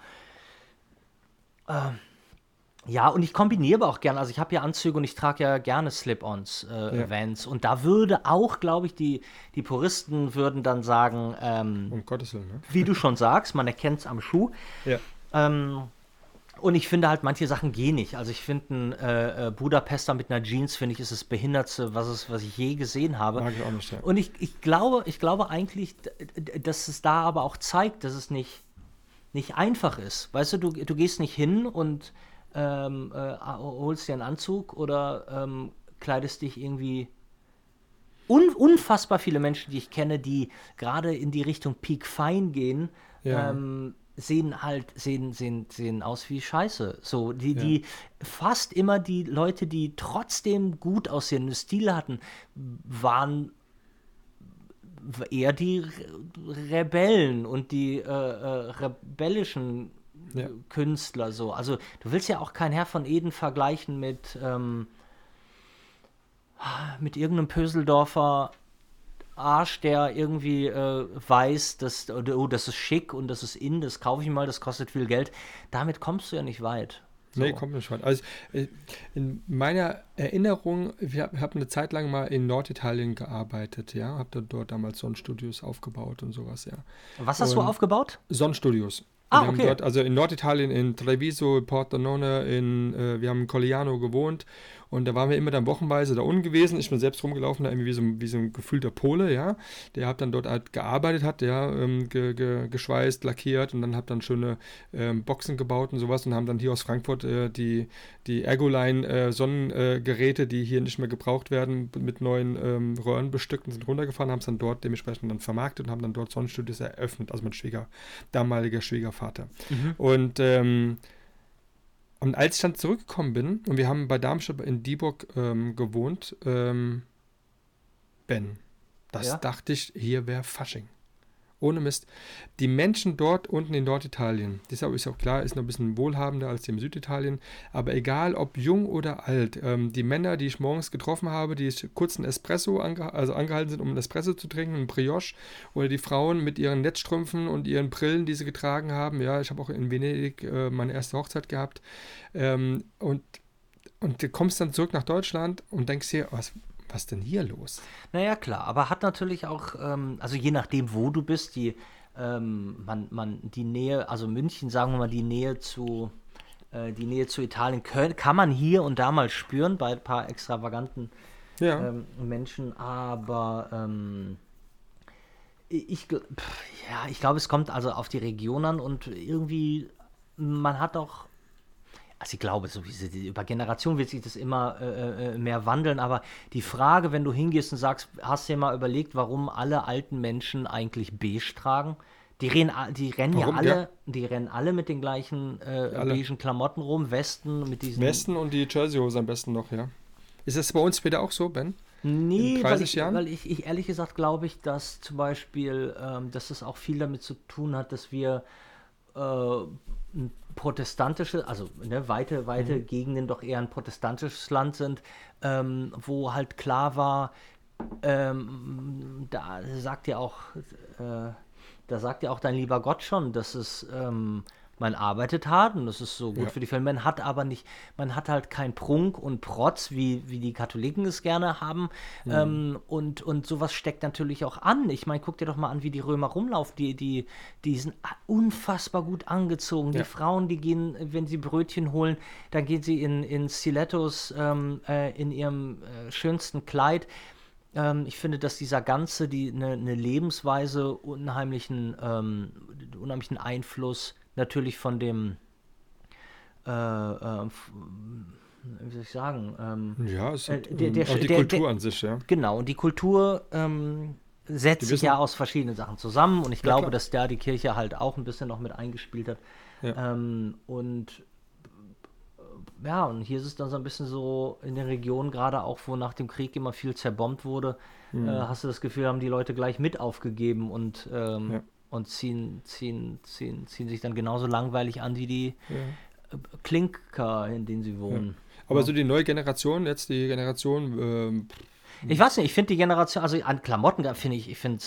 ja, und ich kombiniere aber auch gerne. Also ich habe ja Anzüge und ich trage ja gerne Slip-ons, äh, Ja. Vans. Und da würde auch, glaube ich, die, die Puristen würden dann sagen, ähm, Um Gottes Willen, ne? wie du schon sagst, man erkennt es am Schuh. Ja. Ähm, und ich finde halt, manche Sachen gehen nicht. Also ich finde ein äh, äh, Budapester mit einer Jeans, finde ich, ist das Behindertste, was, es, was ich je gesehen habe. Mag ich auch nicht, ja. Und ich, ich, glaube, ich glaube eigentlich, dass es da aber auch zeigt, dass es nicht, nicht einfach ist. Weißt du, du, du gehst nicht hin und ähm, äh, holst dir einen Anzug oder ähm, kleidest dich irgendwie. Un, unfassbar viele Menschen, die ich kenne, die gerade in die Richtung Peak Fine gehen, Ja. ähm, sehen halt, sehen, sehen, sehen aus wie Scheiße. So, die, die fast immer die Leute, die trotzdem gut aussehenden Stil hatten, waren eher die Re Rebellen und die äh, äh, rebellischen Ja. Künstler so. Also du willst ja auch kein Herr von Eden vergleichen mit ähm, mit irgendeinem Pöseldorfer Arsch, der irgendwie äh, weiß, dass oh, das ist schick und das ist in, das kaufe ich mal, das kostet viel Geld. Damit kommst du ja nicht weit. Nee, kommt nicht weit. Also äh, in meiner Erinnerung, ich habe hab eine Zeit lang mal in Norditalien gearbeitet, ja, habe dort damals Sonnenstudios aufgebaut und sowas, ja. Was hast du Und- aufgebaut? Sonnenstudios. Ah, wir haben okay. dort, also in Norditalien, in Treviso, Pordenone, in, äh, wir haben in Colliano gewohnt Und da waren wir immer dann wochenweise da unten gewesen. Ich bin selbst rumgelaufen, da irgendwie wie so, wie so ein gefühlter Pole, ja. Der hat dann dort halt gearbeitet hat, ja, ähm, ge, ge, geschweißt, lackiert und dann hat dann schöne ähm, Boxen gebaut und sowas und haben dann hier aus Frankfurt äh, die, die Ergoline äh, Sonnengeräte, die hier nicht mehr gebraucht werden, mit neuen ähm, Röhren bestückt und sind runtergefahren, haben es dann dort dementsprechend dann vermarktet und haben dann dort Sonnenstudios eröffnet, also mein Schwieger, damaliger Schwiegervater. Mhm. Und ähm, und als ich dann zurückgekommen bin, und wir haben bei Darmstadt in Dieburg ähm, gewohnt, ähm, Ben, das ja? dachte ich, hier wäre Fasching. Ohne Mist. Die Menschen dort unten in Norditalien, deshalb ist auch klar, ist noch ein bisschen wohlhabender als im Süditalien, aber egal ob jung oder alt, ähm, die Männer, die ich morgens getroffen habe, die kurz einen Espresso ange also angehalten sind, um einen Espresso zu trinken, einen Brioche, oder die Frauen mit ihren Netzstrümpfen und ihren Brillen, die sie getragen haben. Ja, ich habe auch in Venedig äh, meine erste Hochzeit gehabt. Ähm, und, und du kommst dann zurück nach Deutschland und denkst dir, was, was denn hier los? Naja, klar, aber hat natürlich auch, ähm, also je nachdem, wo du bist, die, ähm, man, man, die Nähe, also München, sagen wir mal, die Nähe zu, äh, die Nähe zu Italien können, kann man hier und da mal spüren bei ein paar extravaganten ja. ähm, Menschen, aber ähm, ich, ja, ich glaube, es kommt also auf die Region an und irgendwie, man hat auch also ich glaube, so wie über Generationen wird sich das immer äh, äh, mehr wandeln, aber die Frage, wenn du hingehst und sagst, hast du dir mal überlegt, warum alle alten Menschen eigentlich beige tragen? Die rennen, die rennen Warum, ja alle, ja? die rennen alle mit den gleichen äh, beigen Klamotten rum, Westen mit diesen. Westen und die Jersey-Hose am besten noch, ja. Ist das bei uns später auch so, Ben? Nee, weil, ich, weil ich, ich, ehrlich gesagt glaube ich, dass zum Beispiel, ähm, dass es auch viel damit zu tun hat, dass wir äh, ein protestantische, also ne, weite, weite mhm. Gegenden doch eher ein protestantisches Land sind, ähm, wo halt klar war, ähm, da sagt ja auch, äh, da sagt ja auch dein lieber Gott schon, dass es ähm, man arbeitet hart und das ist so gut ja. für die Firmen. Man hat aber nicht, man hat halt kein Prunk und Protz, wie, wie die Katholiken es gerne haben. Mhm. Ähm, und, und sowas steckt natürlich auch an. Ich meine, guck dir doch mal an, wie die Römer rumlaufen. Die, die, die sind unfassbar gut angezogen. Ja. Die Frauen, die gehen, wenn sie Brötchen holen, dann gehen sie in, in Stilettos ähm, äh, in ihrem äh, schönsten Kleid ähm, ich finde, dass dieser ganze, die eine ne Lebensweise unheimlichen, ähm, unheimlichen Einfluss natürlich von dem, äh, äh, wie soll ich sagen? Ähm, ja, es äh, der, der, auch die der, Kultur an sich, ja. Genau, und die Kultur ähm, setzt sich ja aus verschiedenen Sachen zusammen und ich glaube, ja, dass da die Kirche halt auch ein bisschen noch mit eingespielt hat. Ja. Ähm, und ja, und hier ist es dann so ein bisschen so in den Regionen, gerade auch wo nach dem Krieg immer viel zerbombt wurde, mhm. äh, hast du das Gefühl, haben die Leute gleich mit aufgegeben und ähm, ja und ziehen, ziehen, ziehen, ziehen sich dann genauso langweilig an wie die ja. Klinker, in denen sie wohnen. Ja. Aber ja. so die neue Generation, jetzt die Generation. Ähm, ich weiß nicht, ich finde die Generation, also an Klamotten finde ich, ich finde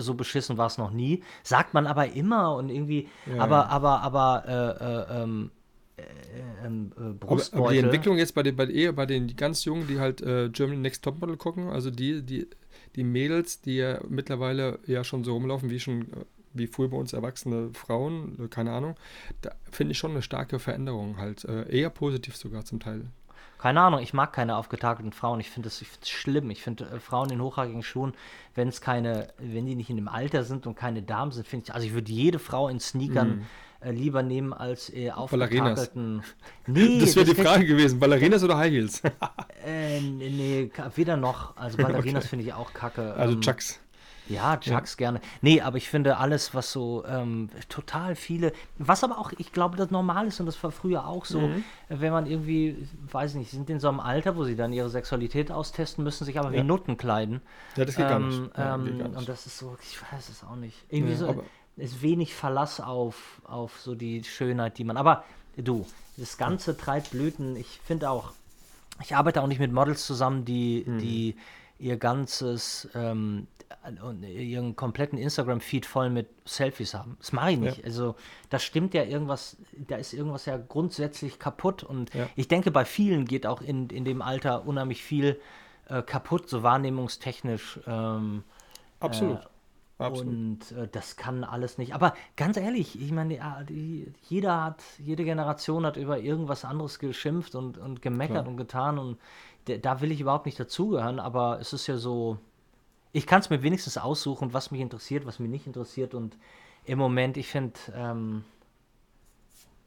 so beschissen war es noch nie. Sagt man aber immer und irgendwie, aber, aber, aber, äh, äh, ähm, äh, ähm, äh, aber, aber, die Entwicklung jetzt bei den, bei, eher bei den ganz Jungen, die halt äh, German Next Topmodel gucken, also die, die, die Mädels, die ja mittlerweile ja schon so rumlaufen, wie schon äh, wie früher bei uns erwachsene Frauen, äh, keine Ahnung, da finde ich schon eine starke Veränderung halt. Äh, eher positiv sogar zum Teil. Keine Ahnung, ich mag keine aufgetakelten Frauen. Ich finde das schlimm. Ich finde äh, Frauen in hochrangigen Schuhen, wenn es keine, wenn die nicht in dem Alter sind und keine Damen sind, finde ich, also ich würde jede Frau in Sneakern mm. äh, lieber nehmen als äh, aufgetakelten. Nee, das wäre die Frage gewesen. Ballerinas oder High Heels? äh, nee, weder noch. Also Ballerinas okay. finde ich auch kacke. Also ähm, Chucks. Ja, Chucks ja. gerne. Nee, aber ich finde alles, was so ähm, total viele, was aber auch, ich glaube, das normal ist und das war früher auch so, mhm. wenn man irgendwie, weiß nicht, sind in so einem Alter, wo sie dann ihre Sexualität austesten müssen, sich aber ja. wie Nutten kleiden. Ja, das geht, ähm, gar, nicht. Ja, ähm, geht gar nicht. Und das ist so, ich weiß es auch nicht. Irgendwie so, ist wenig Verlass auf, auf so die Schönheit, die man, aber du, das Ganze treibt Blüten. Ich finde auch, ich arbeite auch nicht mit Models zusammen, die, mhm. die ihr ganzes ähm, ihren kompletten Instagram-Feed voll mit Selfies haben. Das mache ich nicht. Ja. Also da stimmt ja irgendwas, da ist irgendwas ja grundsätzlich kaputt. Und ja. ich denke, bei vielen geht auch in, in dem Alter unheimlich viel äh, kaputt, so wahrnehmungstechnisch. Ähm, Absolut. Äh, Absolut. Und äh, das kann alles nicht. Aber ganz ehrlich, ich meine, jeder hat, jede Generation hat über irgendwas anderes geschimpft und, und gemeckert Klar. und getan. Und da will ich überhaupt nicht dazugehören, aber es ist ja so, ich kann es mir wenigstens aussuchen, was mich interessiert, was mich nicht interessiert. Und im Moment, ich finde, ähm,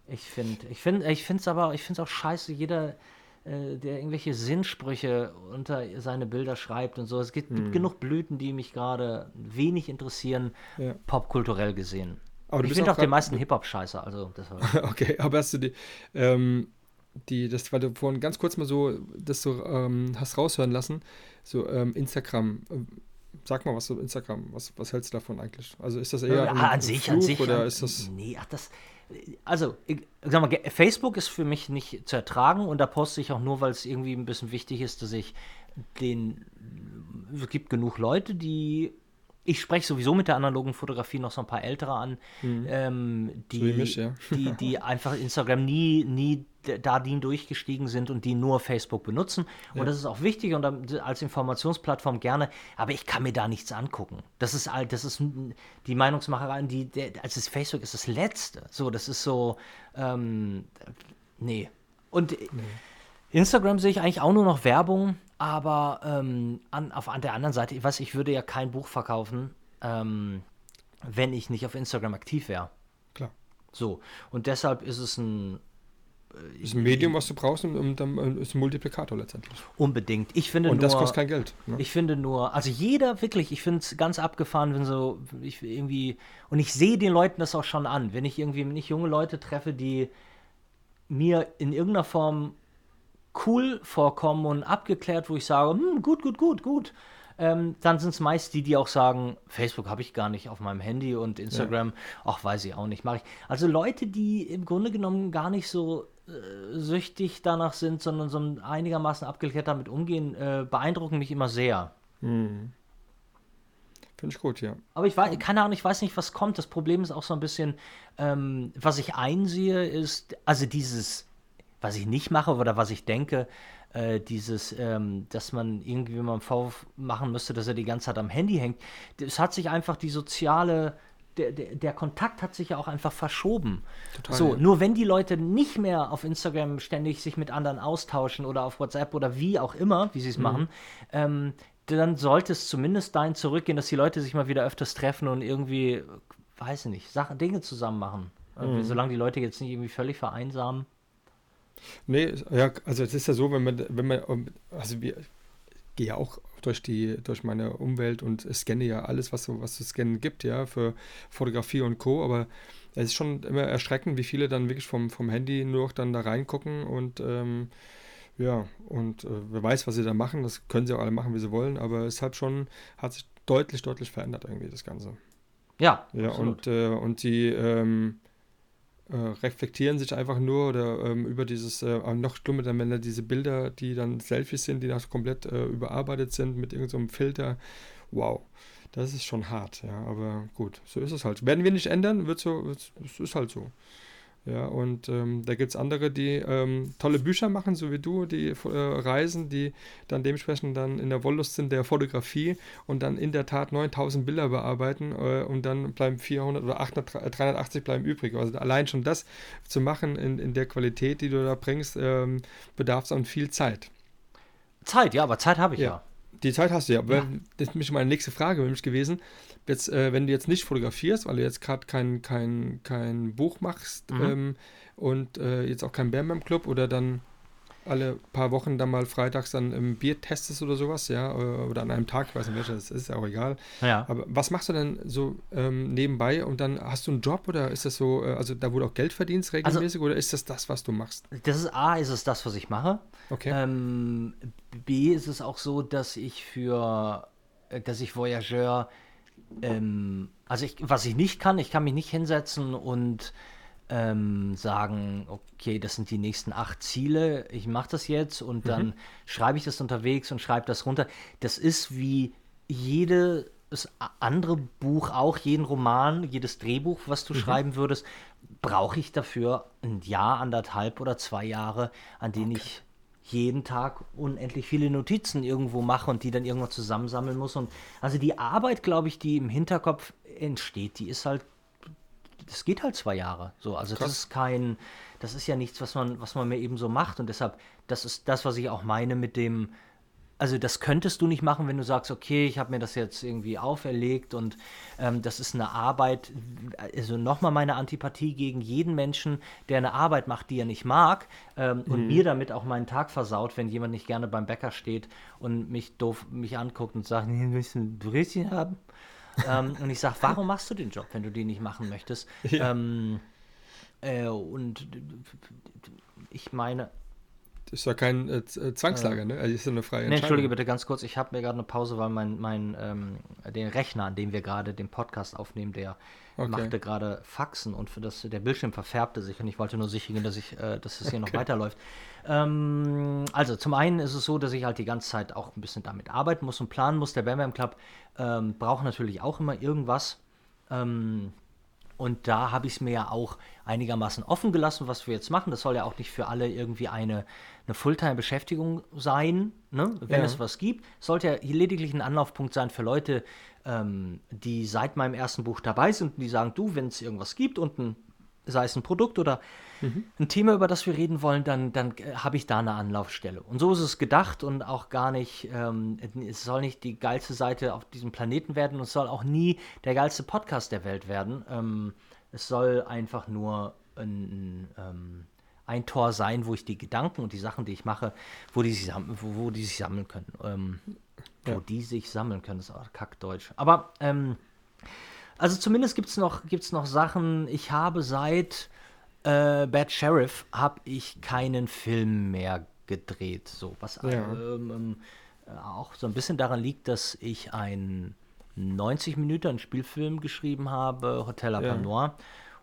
ich finde, ich finde, ich finde es aber, ich finde es auch scheiße, jeder, äh, der irgendwelche Sinnsprüche unter seine Bilder schreibt und so. Es gibt, hm. genug Blüten, die mich gerade wenig interessieren, ja. popkulturell gesehen. Aber ich finde auch, auch den meisten Hip-Hop scheiße, also okay, aber hast du die, ähm, die, das, du vorhin ganz kurz mal so, das so ähm, hast raushören lassen, so ähm, Instagram. Äh, sag mal was zu Instagram. Was, was hältst du davon eigentlich? Also ist das eher äh, ein, an sich, an sich oder ist das? Nee, ach das also, ich, sag mal, Facebook ist für mich nicht zu ertragen und da poste ich auch nur, weil es irgendwie ein bisschen wichtig ist, dass ich den. Es gibt genug Leute, die. Ich spreche sowieso mit der analogen Fotografie noch so ein paar Ältere an, mhm. ähm, die, mich, ja. die, die einfach Instagram nie, nie da die durchgestiegen sind und die nur Facebook benutzen. Und ja. das ist auch wichtig und als Informationsplattform gerne, aber ich kann mir da nichts angucken. Das ist das ist die Meinungsmacherei, die, der, also Facebook ist das Letzte. So, das ist so, ähm, nee. Und nee. Instagram sehe ich eigentlich auch nur noch Werbung, aber ähm, an, auf an der anderen Seite, ich weiß, ich würde ja kein Buch verkaufen, ähm, wenn ich nicht auf Instagram aktiv wäre. Klar. So, und deshalb ist es ein ist ein Medium, was du brauchst, und dann äh, ist ein Multiplikator letztendlich. Unbedingt. Ich finde und nur, das kostet kein Geld. Ne? Ich finde nur, also jeder wirklich, ich finde es ganz abgefahren, wenn so ich irgendwie und ich sehe den Leuten das auch schon an, wenn ich irgendwie nicht junge Leute treffe, die mir in irgendeiner Form cool vorkommen und abgeklärt, wo ich sage, hm, gut, gut, gut, gut. Ähm, dann sind es meist die, die auch sagen, Facebook habe ich gar nicht auf meinem Handy und Instagram, ja. ach, weiß ich auch nicht, mache ich. Also Leute, die im Grunde genommen gar nicht so äh, süchtig danach sind, sondern so einigermaßen abgeklärt damit umgehen, äh, beeindrucken mich immer sehr. Mhm. Finde ich gut, ja. Aber ich weiß, keine Ahnung, ich weiß nicht, was kommt. Das Problem ist auch so ein bisschen, ähm, was ich einsehe, ist, also dieses, was ich nicht mache oder was ich denke, äh, dieses, ähm, dass man irgendwie mal einen Vorwurf machen müsste, dass er die ganze Zeit am Handy hängt. Es hat sich einfach die soziale der, der, der, Kontakt hat sich ja auch einfach verschoben. Total, so, ja. nur wenn die Leute nicht mehr auf Instagram ständig sich mit anderen austauschen oder auf WhatsApp oder wie auch immer, wie sie es mhm. machen, ähm, dann sollte es zumindest dahin zurückgehen, dass die Leute sich mal wieder öfters treffen und irgendwie, weiß ich nicht, Sachen, Dinge zusammen machen. Mhm. Solange die Leute jetzt nicht irgendwie völlig vereinsamen. Nee, ja, also es ist ja so, wenn man, wenn man, also wir, gehe ja auch durch die, durch meine Umwelt und scanne ja alles, was, was zu scannen gibt, ja, für Fotografie und Co. Aber es ist schon immer erschreckend, wie viele dann wirklich vom, vom Handy nur noch dann da reingucken und ähm, ja, und äh, wer weiß, was sie da machen, das können sie auch alle machen, wie sie wollen, aber es hat schon, hat sich deutlich, deutlich verändert irgendwie das Ganze. Ja, ja absolut. und, äh, und die, ähm, äh, reflektieren sich einfach nur oder ähm, über dieses, äh, noch schlimmer dann, wenn da diese Bilder, die dann Selfies sind, die noch komplett äh, überarbeitet sind mit irgendeinem so Filter. Wow, das ist schon hart, ja, aber gut, so ist es halt. Werden wir nicht ändern, wird so, es ist halt so. Ja, und ähm, da gibt es andere, die ähm, tolle Bücher machen, so wie du, die äh, reisen, die dann dementsprechend dann in der Wollust sind der Fotografie und dann in der Tat 9000 Bilder bearbeiten äh, und dann bleiben 400 oder 800, 380 bleiben übrig. Also allein schon das zu machen in, in der Qualität, die du da bringst, ähm, bedarf es an viel Zeit. Zeit, ja, aber Zeit habe ich ja. ja. Die Zeit hast du ja. ja. Das ist meine nächste Frage nämlich gewesen jetzt, äh, wenn du jetzt nicht fotografierst, weil du jetzt gerade kein, kein, kein Buch machst mhm. ähm, und äh, jetzt auch kein Bam Club oder dann alle paar Wochen dann mal freitags dann im Bier testest oder sowas, ja, äh, oder an einem Tag, ich weiß nicht welcher, das ist auch egal. Ja. Aber was machst du denn so ähm, nebenbei und dann hast du einen Job oder ist das so, äh, also da du auch Geld verdienst also regelmäßig also, oder ist das das, was du machst? Das ist A, ist es das, was ich mache. Okay. Ähm, B ist es auch so, dass ich für, äh, dass ich Voyageur ähm, also ich, was ich nicht kann, ich kann mich nicht hinsetzen und ähm, sagen, okay, das sind die nächsten acht Ziele, ich mache das jetzt und mhm. dann schreibe ich das unterwegs und schreibe das runter. Das ist wie jedes andere Buch auch, jeden Roman, jedes Drehbuch, was du mhm. schreiben würdest, brauche ich dafür ein Jahr, anderthalb oder zwei Jahre, an denen okay. ich jeden Tag unendlich viele Notizen irgendwo mache und die dann irgendwann zusammensammeln muss. Und also die Arbeit, glaube ich, die im Hinterkopf entsteht, die ist halt, das geht halt zwei Jahre. So, also Krass. das ist kein, das ist ja nichts, was man, was man mir eben so macht. Und deshalb, das ist das, was ich auch meine mit dem, also das könntest du nicht machen, wenn du sagst, okay, ich habe mir das jetzt irgendwie auferlegt und ähm, das ist eine Arbeit, also nochmal meine Antipathie gegen jeden Menschen, der eine Arbeit macht, die er nicht mag ähm, mhm. und mir damit auch meinen Tag versaut, wenn jemand nicht gerne beim Bäcker steht und mich doof mich anguckt und sagt, nee, willst du ein Brötchen haben? Ähm, und ich sage, warum machst du den Job, wenn du den nicht machen möchtest? Ja. Ähm, äh, und ich meine, ist ja kein äh, äh Zwangslager, ne? Also ist ja eine freie Entscheidung. Nee, Entschuldige bitte ganz kurz, ich habe mir gerade eine Pause, weil mein, mein ähm, den Rechner, an dem wir gerade den Podcast aufnehmen, der okay. machte gerade Faxen und für das, der Bildschirm verfärbte sich und ich wollte nur sichern, dass ich, äh, dass es hier okay. noch weiterläuft. Ähm, also zum einen ist es so, dass ich halt die ganze Zeit auch ein bisschen damit arbeiten muss und planen muss. Der Bam Bam Club ähm, braucht natürlich auch immer irgendwas. Ähm, und da habe ich es mir ja auch einigermaßen offen gelassen, was wir jetzt machen. Das soll ja auch nicht für alle irgendwie eine, eine Fulltime-Beschäftigung sein, ne? wenn ja. es was gibt. Es sollte ja lediglich ein Anlaufpunkt sein für Leute, ähm, die seit meinem ersten Buch dabei sind und die sagen, du, wenn es irgendwas gibt und ein sei es ein Produkt oder mhm. ein Thema, über das wir reden wollen, dann, dann äh, habe ich da eine Anlaufstelle. Und so ist es gedacht und auch gar nicht, ähm, es soll nicht die geilste Seite auf diesem Planeten werden und es soll auch nie der geilste Podcast der Welt werden. Ähm, es soll einfach nur ein, ähm, ein Tor sein, wo ich die Gedanken und die Sachen, die ich mache, wo die sich, wo, wo die sich sammeln können. Ähm, ja. Wo die sich sammeln können, das ist auch Kackdeutsch. Aber ähm, also zumindest gibt es noch, gibt's noch Sachen, ich habe seit äh, Bad Sheriff habe ich keinen Film mehr gedreht. So, was ja. ähm, ähm, auch so ein bisschen daran liegt, dass ich einen 90 Minuten Spielfilm geschrieben habe, Hotel à ja.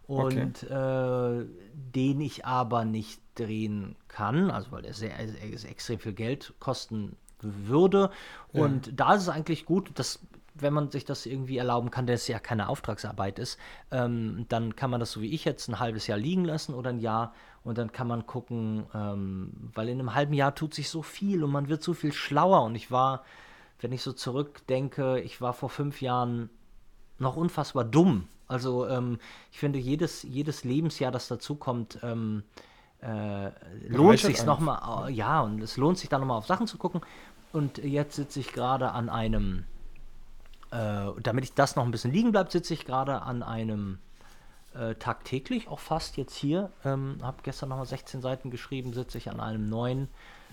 Und okay. äh, den ich aber nicht drehen kann, also weil er sehr, sehr extrem viel Geld kosten würde. Und ja. da ist es eigentlich gut, dass wenn man sich das irgendwie erlauben kann, dass es ja keine Auftragsarbeit ist, ähm, dann kann man das so wie ich jetzt ein halbes Jahr liegen lassen oder ein Jahr und dann kann man gucken, ähm, weil in einem halben Jahr tut sich so viel und man wird so viel schlauer und ich war, wenn ich so zurückdenke, ich war vor fünf Jahren noch unfassbar dumm. Also ähm, ich finde, jedes, jedes Lebensjahr, das dazukommt, ähm, äh, lohnt sich nochmal, ja, und es lohnt sich dann nochmal auf Sachen zu gucken. Und jetzt sitze ich gerade an einem äh, damit ich das noch ein bisschen liegen bleibt, sitze ich gerade an einem äh, tagtäglich, auch fast jetzt hier. Ähm, habe gestern nochmal 16 Seiten geschrieben, sitze ich an einem neuen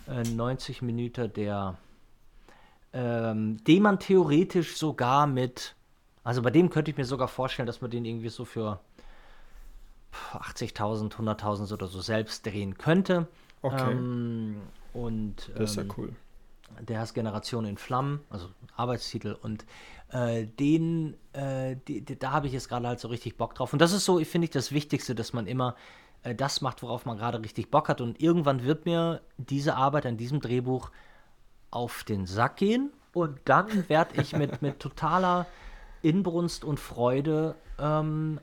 äh, 90 Minuten, der ähm, den man theoretisch sogar mit, also bei dem könnte ich mir sogar vorstellen, dass man den irgendwie so für 80.000, 100.000 oder so selbst drehen könnte. Okay. Ähm, und das ist ja ähm, cool. Der heißt Generation in Flammen, also Arbeitstitel. Und äh, den, äh, die, die, da habe ich jetzt gerade halt so richtig Bock drauf. Und das ist so, finde ich, das Wichtigste, dass man immer äh, das macht, worauf man gerade richtig Bock hat. Und irgendwann wird mir diese Arbeit an diesem Drehbuch auf den Sack gehen. Und dann werde ich mit, mit totaler Inbrunst und Freude ähm,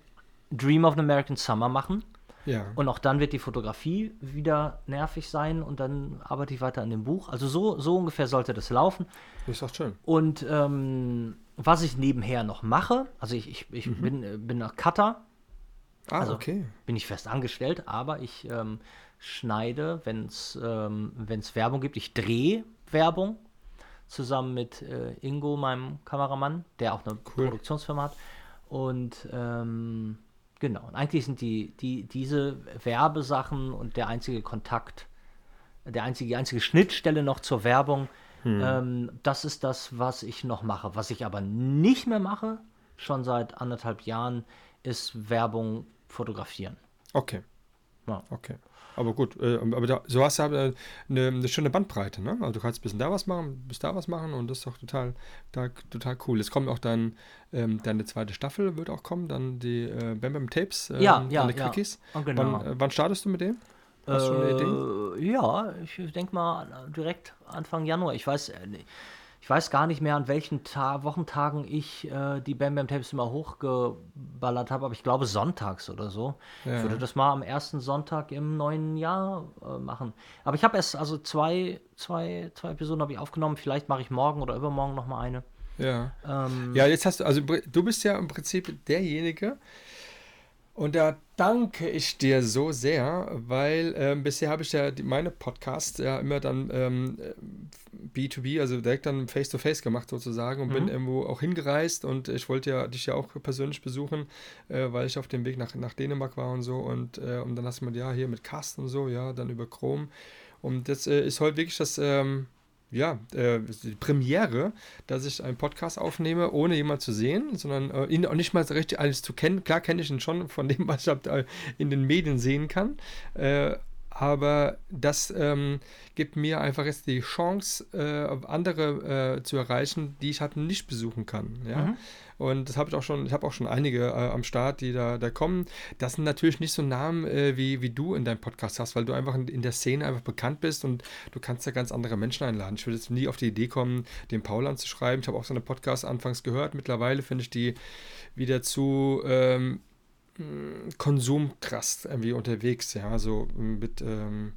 Dream of an American Summer machen. Ja. Und auch dann wird die Fotografie wieder nervig sein und dann arbeite ich weiter an dem Buch. Also so, so ungefähr sollte das laufen. Ist doch schön. Und ähm, was ich nebenher noch mache, also ich, ich, ich mhm. bin, äh, bin noch Cutter. Ah, also okay. Bin ich fest angestellt, aber ich ähm, schneide, wenn es ähm, Werbung gibt. Ich drehe Werbung zusammen mit äh, Ingo, meinem Kameramann, der auch eine cool. Produktionsfirma hat. Und ähm, genau, und eigentlich sind die, die, diese Werbesachen und der einzige Kontakt, der einzige, die einzige Schnittstelle noch zur Werbung hm. Ähm, das ist das, was ich noch mache. Was ich aber nicht mehr mache, schon seit anderthalb Jahren, ist Werbung fotografieren. Okay. Ja. Okay. Aber gut, äh, aber da, so hast du halt eine, eine, schöne Bandbreite, ne? Also du kannst bis da was machen, bis da was machen und das ist doch total, da, total cool. Es kommt auch dann, ähm, deine zweite Staffel wird auch kommen, dann die äh, Bam Bam Tapes, äh, ja, ja, deine Quickies. Ja, genau. Wann, äh, wann startest du mit dem? Hast du eine Idee? Äh, ja, ich denke mal direkt Anfang Januar. Ich weiß, äh, ich weiß gar nicht mehr, an welchen Ta Wochentagen ich äh, die Bam Bam Tapes immer hochgeballert habe, aber ich glaube sonntags oder so. Ja. Ich würde das mal am ersten Sonntag im neuen Jahr äh, machen. Aber ich habe erst, also zwei, zwei, zwei Episoden habe ich aufgenommen. Vielleicht mache ich morgen oder übermorgen noch mal eine. Ja. Ähm, Ja, jetzt hast du, also du bist ja im Prinzip derjenige, und da danke ich dir so sehr, weil ähm, bisher habe ich ja die, meine Podcasts ja immer dann ähm, B2B, also direkt dann Face-to-Face gemacht sozusagen und bin irgendwo auch hingereist und ich wollte ja dich ja auch persönlich besuchen, äh, weil ich auf dem Weg nach, nach Dänemark war und so und, äh, und dann hast du mal, ja, hier mit Carsten und so, ja, dann über Chrome. Und das äh, ist heute wirklich das, ähm, ja, äh, die Premiere, dass ich einen Podcast aufnehme, ohne jemanden zu sehen, sondern äh, ihn auch nicht mal so richtig alles zu kennen. Klar kenne ich ihn schon von dem, was ich hab, äh, in den Medien sehen kann. Äh, aber das ähm, gibt mir einfach jetzt die Chance, äh, andere zu erreichen, die ich halt nicht besuchen kann. Ja? Und das habe ich auch schon, ich habe auch schon einige äh, am Start, die da, da kommen. Das sind natürlich nicht so Namen, äh, wie, wie du in deinem Podcast hast, weil du einfach in, in der Szene einfach bekannt bist und du kannst ja ganz andere Menschen einladen. Ich würde jetzt nie auf die Idee kommen, den Paul anzuschreiben. Ich habe auch so eine Podcast anfangs gehört. Mittlerweile finde ich die wieder zu ähm, konsumkrass irgendwie unterwegs, ja, so mit ähm,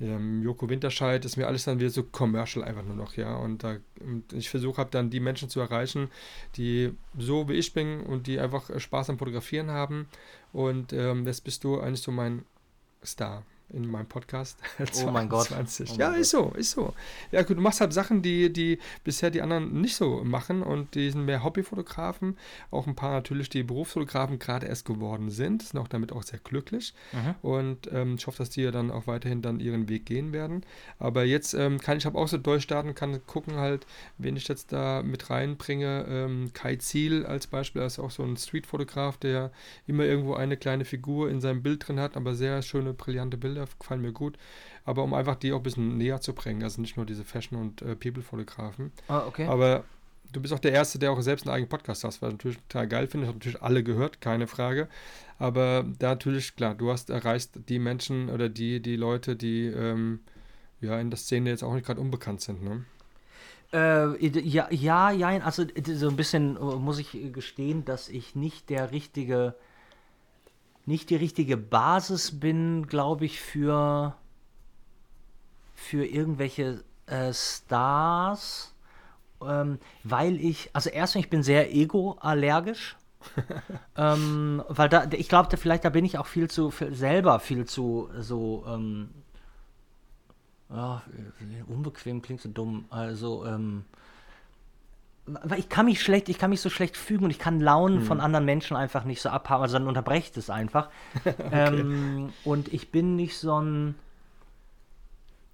ähm, Joko Winterscheid ist mir alles dann wieder so commercial einfach nur noch, ja. Und, da, und ich versuche habe dann die Menschen zu erreichen, die so wie ich bin und die einfach Spaß am Fotografieren haben. Und ähm, jetzt bist du eigentlich so mein Star in meinem Podcast. Oh mein Gott. 22. Oh ja, mein ist so, ist so. Ja, gut, du machst halt Sachen, die, die bisher die anderen nicht so machen und die sind mehr Hobbyfotografen. Auch ein paar natürlich, die Berufsfotografen gerade erst geworden sind, sind auch damit auch sehr glücklich. Und ähm, ich hoffe, dass die ja dann auch weiterhin dann ihren Weg gehen werden. Aber jetzt ähm, kann ich habe auch so durchstarten, kann gucken halt, wen ich jetzt da mit reinbringe. Ähm, Kai Ziel als Beispiel, ist auch so ein Streetfotograf, der immer irgendwo eine kleine Figur in seinem Bild drin hat, aber sehr schöne, brillante Bilder, gefallen mir gut. Aber um einfach die auch ein bisschen näher zu bringen, also nicht nur diese Fashion- und äh, People-Fotografen. Ah, okay. Aber du bist auch der Erste, der auch selbst einen eigenen Podcast hast, was ich natürlich total geil finde. Ich habe natürlich alle gehört, keine Frage. Aber da natürlich, klar, du hast erreicht die Menschen oder die, die Leute, die ähm, ja in der Szene jetzt auch nicht gerade unbekannt sind. Ne? Äh, ja, ja, ja, also so ein bisschen äh, muss ich gestehen, dass ich nicht der richtige, nicht die richtige Basis bin, glaube ich, für, für irgendwelche äh, Stars, ähm, weil ich, also erstmal, ich bin sehr ego-allergisch. ähm, weil da, ich glaube, da, vielleicht da bin ich auch viel zu, selber viel zu so, ähm, ja, unbequem klingt so dumm. Also, ähm, weil ich kann mich schlecht, ich kann mich so schlecht fügen und ich kann Launen von anderen Menschen einfach nicht so abhaben, also dann unterbreche ich das einfach. ähm, und ich bin nicht so ein,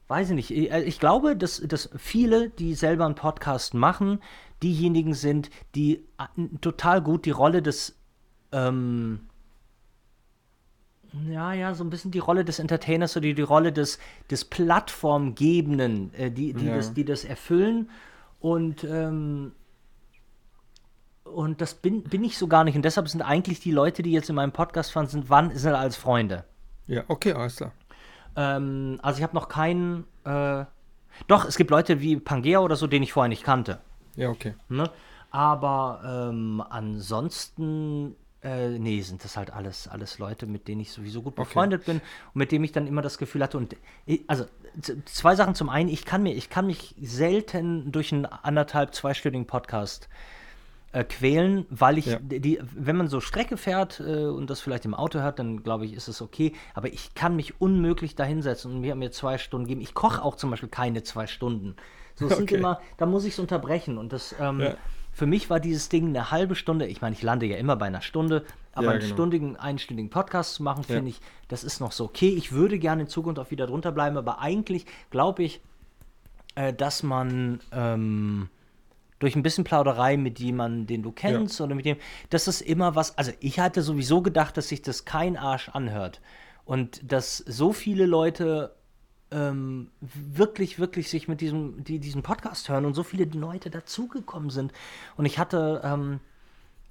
weiß ich nicht, ich, äh, ich glaube, dass, dass viele, die selber einen Podcast machen, diejenigen sind, die äh, total gut die Rolle des, ähm, ja, ja, so ein bisschen die Rolle des Entertainers oder die, die Rolle des, des Plattformgebenden, äh, die, die, Ja. das, die das erfüllen. Und, ähm, und das bin, bin ich so gar nicht. Und deshalb sind eigentlich die Leute, die jetzt in meinem Podcast waren, sind, wann sind als Freunde. Ja, okay, alles klar. Ähm, also ich habe noch keinen. Äh, doch, es gibt Leute wie Pangea oder so, den ich vorher nicht kannte. Ja, okay. Ne? Aber ähm, ansonsten, äh, nee, sind das halt alles, alles Leute, mit denen ich sowieso gut Okay. befreundet bin und mit denen ich dann immer das Gefühl hatte. Und also zwei Sachen. Zum einen, ich kann mir, ich kann mich selten durch einen anderthalb, zweistündigen Podcast äh, quälen, weil ich Ja. die, wenn man so Strecke fährt äh, und das vielleicht im Auto hört, dann glaube ich, ist es okay. Aber ich kann mich unmöglich da hinsetzen und mir, mir zwei Stunden geben. Ich koche auch zum Beispiel keine zwei Stunden. So, es sind Okay. immer, da muss ich es unterbrechen. Und das, ähm, Ja. für mich war dieses Ding eine halbe Stunde. Ich meine, ich lande ja immer bei einer Stunde, aber Ja, einen genau. stündigen, einstündigen Podcast zu machen, finde ich, das ist noch so okay. Ich würde gerne in Zukunft auch wieder drunter bleiben, aber eigentlich glaube ich, äh, dass man ähm, durch ein bisschen Plauderei mit jemandem, den du kennst oder mit dem, das ist immer was, also ich hatte sowieso gedacht, dass sich das kein Arsch anhört und dass so viele Leute ähm, wirklich, wirklich sich mit diesem, die diesen Podcast hören und so viele Leute dazugekommen sind und ich hatte, ähm,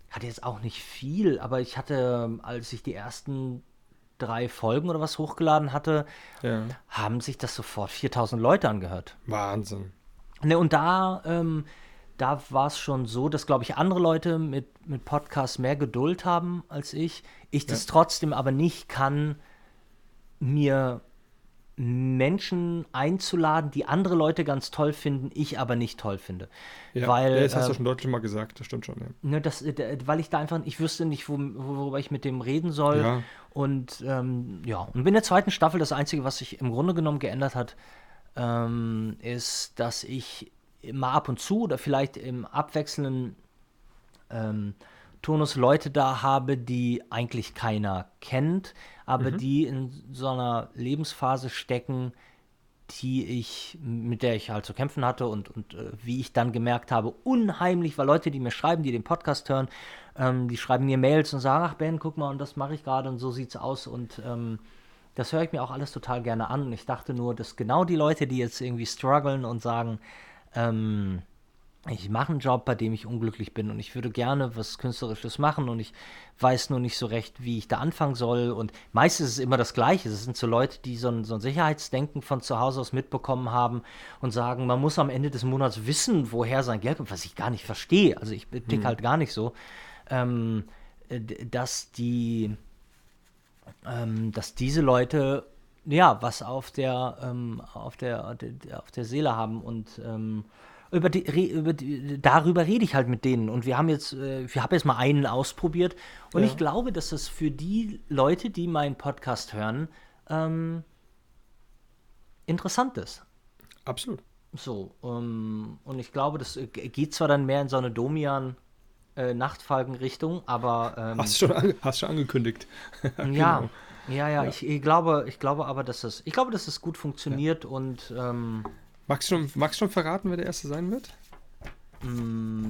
hatte jetzt auch nicht viel, aber ich hatte, als ich die ersten drei Folgen oder was hochgeladen hatte, Ja. haben sich das sofort 4000 Leute angehört. Wahnsinn. Ne, und da, ähm, da war es schon so, dass, glaube ich, andere Leute mit, mit Podcasts mehr Geduld haben als ich. Ich das trotzdem aber nicht kann, mir Menschen einzuladen, die andere Leute ganz toll finden, ich aber nicht toll finde. Ja, weil, ja, das hast du äh, schon deutlich mal gesagt, das stimmt schon. Ja. Ne, das, äh, weil ich da einfach, ich wüsste nicht, wo, worüber ich mit dem reden soll. Ja. Und ähm, ja, und in der zweiten Staffel das Einzige, was sich im Grunde genommen geändert hat, ähm, ist, dass ich mal ab und zu oder vielleicht im abwechselnden ähm, Turnus Leute da habe, die eigentlich keiner kennt, aber die in so einer Lebensphase stecken, die ich, mit der ich halt zu kämpfen hatte und, und äh, wie ich dann gemerkt habe, unheimlich, weil Leute, die mir schreiben, die den Podcast hören, ähm, die schreiben mir Mails und sagen, ach Ben, guck mal, und das mache ich gerade und so sieht's aus und ähm, das höre ich mir auch alles total gerne an. Und ich dachte nur, dass genau die Leute, die jetzt irgendwie strugglen und sagen, ähm, ich mache einen Job, bei dem ich unglücklich bin und ich würde gerne was Künstlerisches machen und ich weiß nur nicht so recht, wie ich da anfangen soll. Und meistens ist es immer das Gleiche. Es sind so Leute, die so ein, so ein Sicherheitsdenken von zu Hause aus mitbekommen haben und sagen, man muss am Ende des Monats wissen, woher sein Geld kommt, was ich gar nicht verstehe. Also ich tick halt gar nicht so, ähm, äh, dass die, ähm, dass diese Leute ja was auf der ähm, auf der auf der Seele haben und ähm, über die, über die, darüber rede ich halt mit denen und wir haben jetzt äh, ich habe jetzt mal einen ausprobiert und Ja. ich glaube, dass das für die Leute, die meinen Podcast hören, ähm, interessant ist. Absolut. So, ähm, und ich glaube, das äh, geht zwar dann mehr in so eine Domian äh, Nachtfalken-Richtung, aber ähm, Hast du schon, hast schon angekündigt. Genau. ja, ja, Ja. Ich, ich glaube, ich glaube aber, dass es, ich glaube, dass es gut funktioniert und ähm, Magst du schon, magst du schon verraten, wer der Erste sein wird?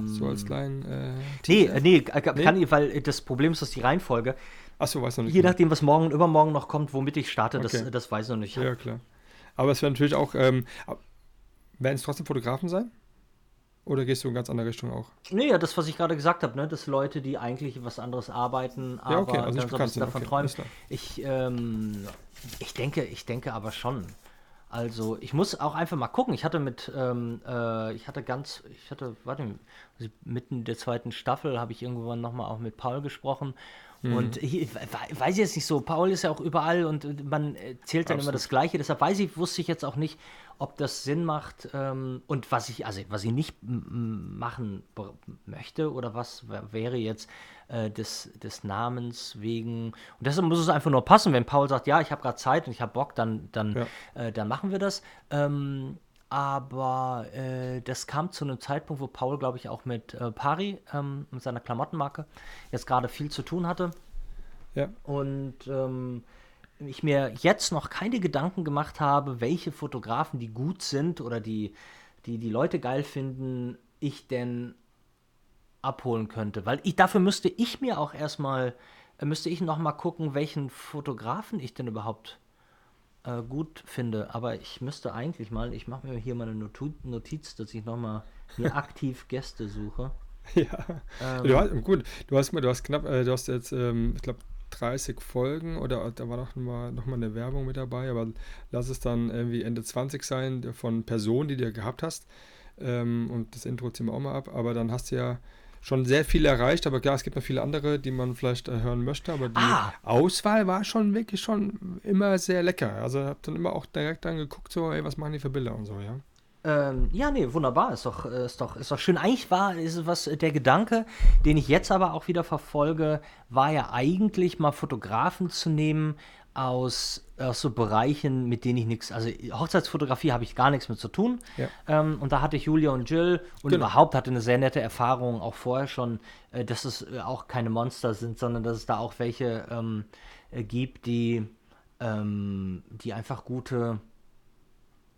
So als kleinen. Äh, Mm. nee, nee, äh, kann ich, weil das Problem ist, dass die Reihenfolge, Achso, weiß noch nicht. je genau. nachdem, was morgen und übermorgen noch kommt, womit ich starte, das, Okay. das weiß ich noch nicht. Ja, klar. Aber es wäre natürlich auch. Ähm, werden es trotzdem Fotografen sein? Oder gehst du in ganz andere Richtung auch? Nee, ja, das, was ich gerade gesagt habe, ne, dass Leute, die eigentlich was anderes arbeiten, aber Ja, okay, also so ein sind, davon okay, träumen. Ich, ähm, ich denke, ich denke aber schon. Also ich muss auch einfach mal gucken. Ich hatte mit, ähm, äh, ich hatte ganz, ich hatte, warte, also mitten in der zweiten Staffel habe ich irgendwann nochmal auch mit Paul gesprochen. Mhm. Und ich, ich we- weiß jetzt nicht so, Paul ist ja auch überall und man erzählt dann immer Absolut. das Gleiche. Deshalb weiß ich, wusste ich jetzt auch nicht, ob das Sinn macht ähm, und was ich, also was ich nicht machen möchte oder was wäre jetzt äh, des, des Namens wegen. Und deshalb muss es einfach nur passen, wenn Paul sagt, ja, ich habe gerade Zeit und ich habe Bock, dann, dann, Ja. äh, dann machen wir das. Ähm, aber äh, das kam zu einem Zeitpunkt, wo Paul, glaube ich, auch mit äh, Pari, ähm, mit seiner Klamottenmarke, jetzt gerade viel zu tun hatte. Ja. Und ähm, ich mir jetzt noch keine Gedanken gemacht habe, welche Fotografen, die gut sind oder die die, die Leute geil finden, ich denn abholen könnte. Weil ich, dafür müsste ich mir auch erstmal, äh, müsste ich noch mal gucken, welchen Fotografen ich denn überhaupt äh, gut finde. Aber ich müsste eigentlich mal, ich mache mir hier mal eine Notiz, dass ich noch mal mir aktiv Gäste suche. Ja. du hast, gut, du hast, mal- du hast knapp, äh, du hast jetzt, ähm, ich glaube, 30 Folgen oder da war noch mal, noch mal eine Werbung mit dabei, aber lass es dann irgendwie Ende 20 sein der- von Personen, die du gehabt hast. Ähm, und das Intro ziehen wir auch mal ab, aber dann hast du ja schon sehr viel erreicht, aber klar, es gibt noch viele andere, die man vielleicht äh, hören möchte, aber die Ah! Auswahl war schon wirklich schon immer sehr lecker. Also hab dann immer auch direkt dann geguckt, so, ey, was machen die für Bilder und so, ja. Ähm, ja, nee, wunderbar, ist doch, äh, ist doch, ist doch schön. Eigentlich war, ist es was, äh, der Gedanke, den ich jetzt aber auch wieder verfolge, war ja eigentlich mal Fotografen zu nehmen aus, aus so Bereichen, mit denen ich nichts, also Hochzeitsfotografie habe ich gar nichts mit zu tun. Ja. Ähm, und da hatte ich Julia und Jill und Genau. überhaupt hatte eine sehr nette Erfahrung, auch vorher schon, äh, dass es äh, auch keine Monster sind, sondern dass es da auch welche ähm, äh, gibt, die, ähm, die einfach gute,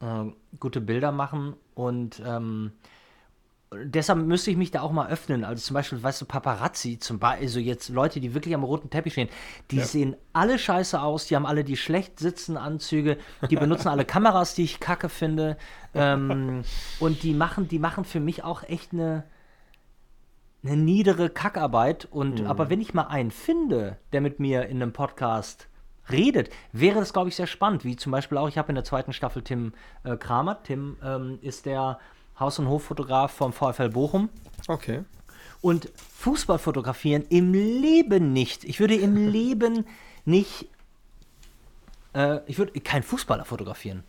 äh, gute Bilder machen und ähm, deshalb müsste ich mich da auch mal öffnen. Also zum Beispiel, weißt du, Paparazzi, zum Beispiel, also jetzt Leute, die wirklich am roten Teppich stehen, die Ja. sehen alle scheiße aus, die haben alle die schlecht sitzenden Anzüge, die benutzen alle Kameras, die ich kacke finde. Ähm, und die machen, die machen für mich auch echt eine, eine niedere Kackarbeit. Und aber wenn ich mal einen finde, der mit mir in einem Podcast redet, wäre das, glaube ich, sehr spannend. Wie zum Beispiel auch, ich habe in der zweiten Staffel Tim äh, Kramer. Tim ähm, ist der Haus- und Hoffotograf vom VfL Bochum. Okay. Und Fußball fotografieren im Leben nicht. Ich würde im Leben nicht. Äh, ich würde keinen Fußballer fotografieren.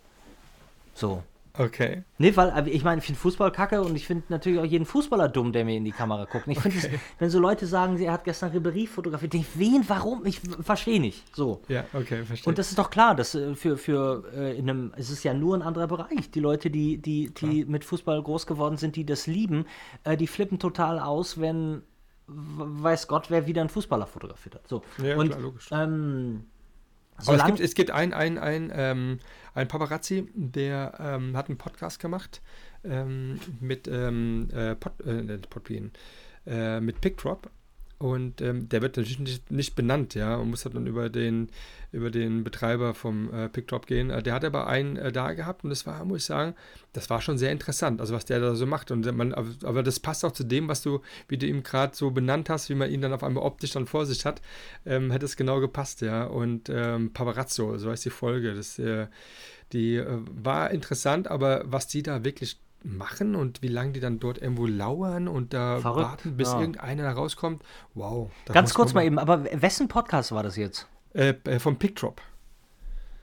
So. Okay. Nee, weil ich meine, ich finde Fußball kacke und ich finde natürlich auch jeden Fußballer dumm, der mir in die Kamera guckt. Und ich finde, Okay. wenn so Leute sagen, er hat gestern Ribery fotografiert, ich, wen, warum? Ich verstehe nicht. So. Ja, okay, verstehe. Und das ist doch klar, dass äh, für, für äh, in einem, es ist ja nur ein anderer Bereich. Die Leute, die, die, die mit Fußball groß geworden sind, die das lieben, äh, die flippen total aus, wenn weiß Gott, wer wieder einen Fußballer fotografiert hat. So. Ja, und klar, logisch. ähm, Aber es gibt, es gibt ein, ein, ein, ähm, ein Paparazzi, der ähm, hat einen Podcast gemacht ähm, mit ähm, äh, Pod, äh, Podbean, äh, mit Pickdrop. Und ähm, der wird natürlich nicht, nicht benannt, ja, und muss halt dann über den, über den Betreiber vom äh, Pickdrop gehen. Äh, der hat aber einen äh, da gehabt und das war, muss ich sagen, das war schon sehr interessant, also was der da so macht. Und man, aber, das passt auch zu dem, was du, wie du ihm gerade so benannt hast, wie man ihn dann auf einmal optisch dann vor sich hat, ähm, hätte es genau gepasst, ja. Und ähm, Paparazzo, so heißt die Folge, das, äh, die äh, war interessant, aber was die da wirklich machen und wie lange die dann dort irgendwo lauern und da Verrückt, warten, bis ja. irgendeiner da rauskommt, wow. ganz kurz mal eben, aber wessen Podcast war das jetzt? Äh, äh, vom Pickdrop.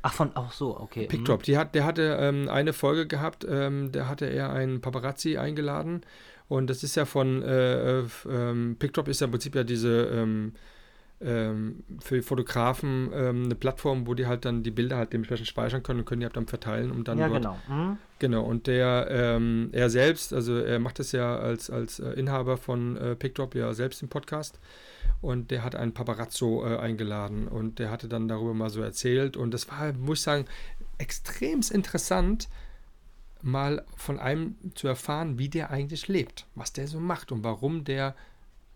Ach, von, ach so, okay. Pickdrop, die hat, der hatte ähm, eine Folge gehabt, ähm, da hatte er einen Paparazzi eingeladen und das ist ja von, äh, äh, ähm, Pickdrop ist ja im Prinzip ja diese, ähm, ähm, für Fotografen ähm, eine Plattform, wo die halt dann die Bilder halt dementsprechend speichern können und können die halt dann verteilen, um dann Ja, dort genau. Mhm. Genau, und der, ähm, er selbst, also er macht das ja als, als äh, Inhaber von äh, PickDrop ja selbst im Podcast. Und der hat einen Paparazzo äh, eingeladen und der hatte dann darüber mal so erzählt. Und das war, muss ich sagen, extrem interessant, mal von einem zu erfahren, wie der eigentlich lebt, was der so macht und warum der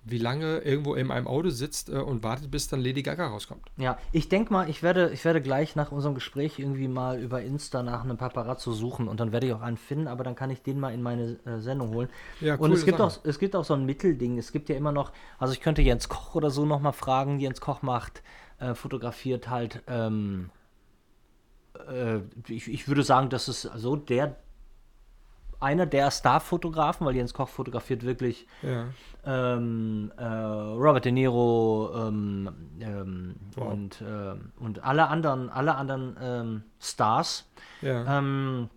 wie lange irgendwo in einem Auto sitzt äh, und wartet, bis dann Lady Gaga rauskommt. Ja, ich denke mal, ich werde, ich werde gleich nach unserem Gespräch irgendwie mal über Insta nach einem Paparazzo suchen und dann werde ich auch einen finden, aber dann kann ich den mal in meine äh, Sendung holen. Ja, und coole es gibt, Sache. auch, es gibt auch so ein Mittelding. Es gibt ja immer noch, also ich könnte Jens Koch oder so nochmal fragen. Jens Koch macht, äh, fotografiert halt, ähm, äh, ich, ich würde sagen, das ist so der, einer der Star-Fotografen, weil Jens Koch fotografiert wirklich Ja, ähm, äh, Robert De Niro ähm, ähm, Wow. und, ähm, und alle anderen, alle anderen ähm, Stars. ja. Ähm,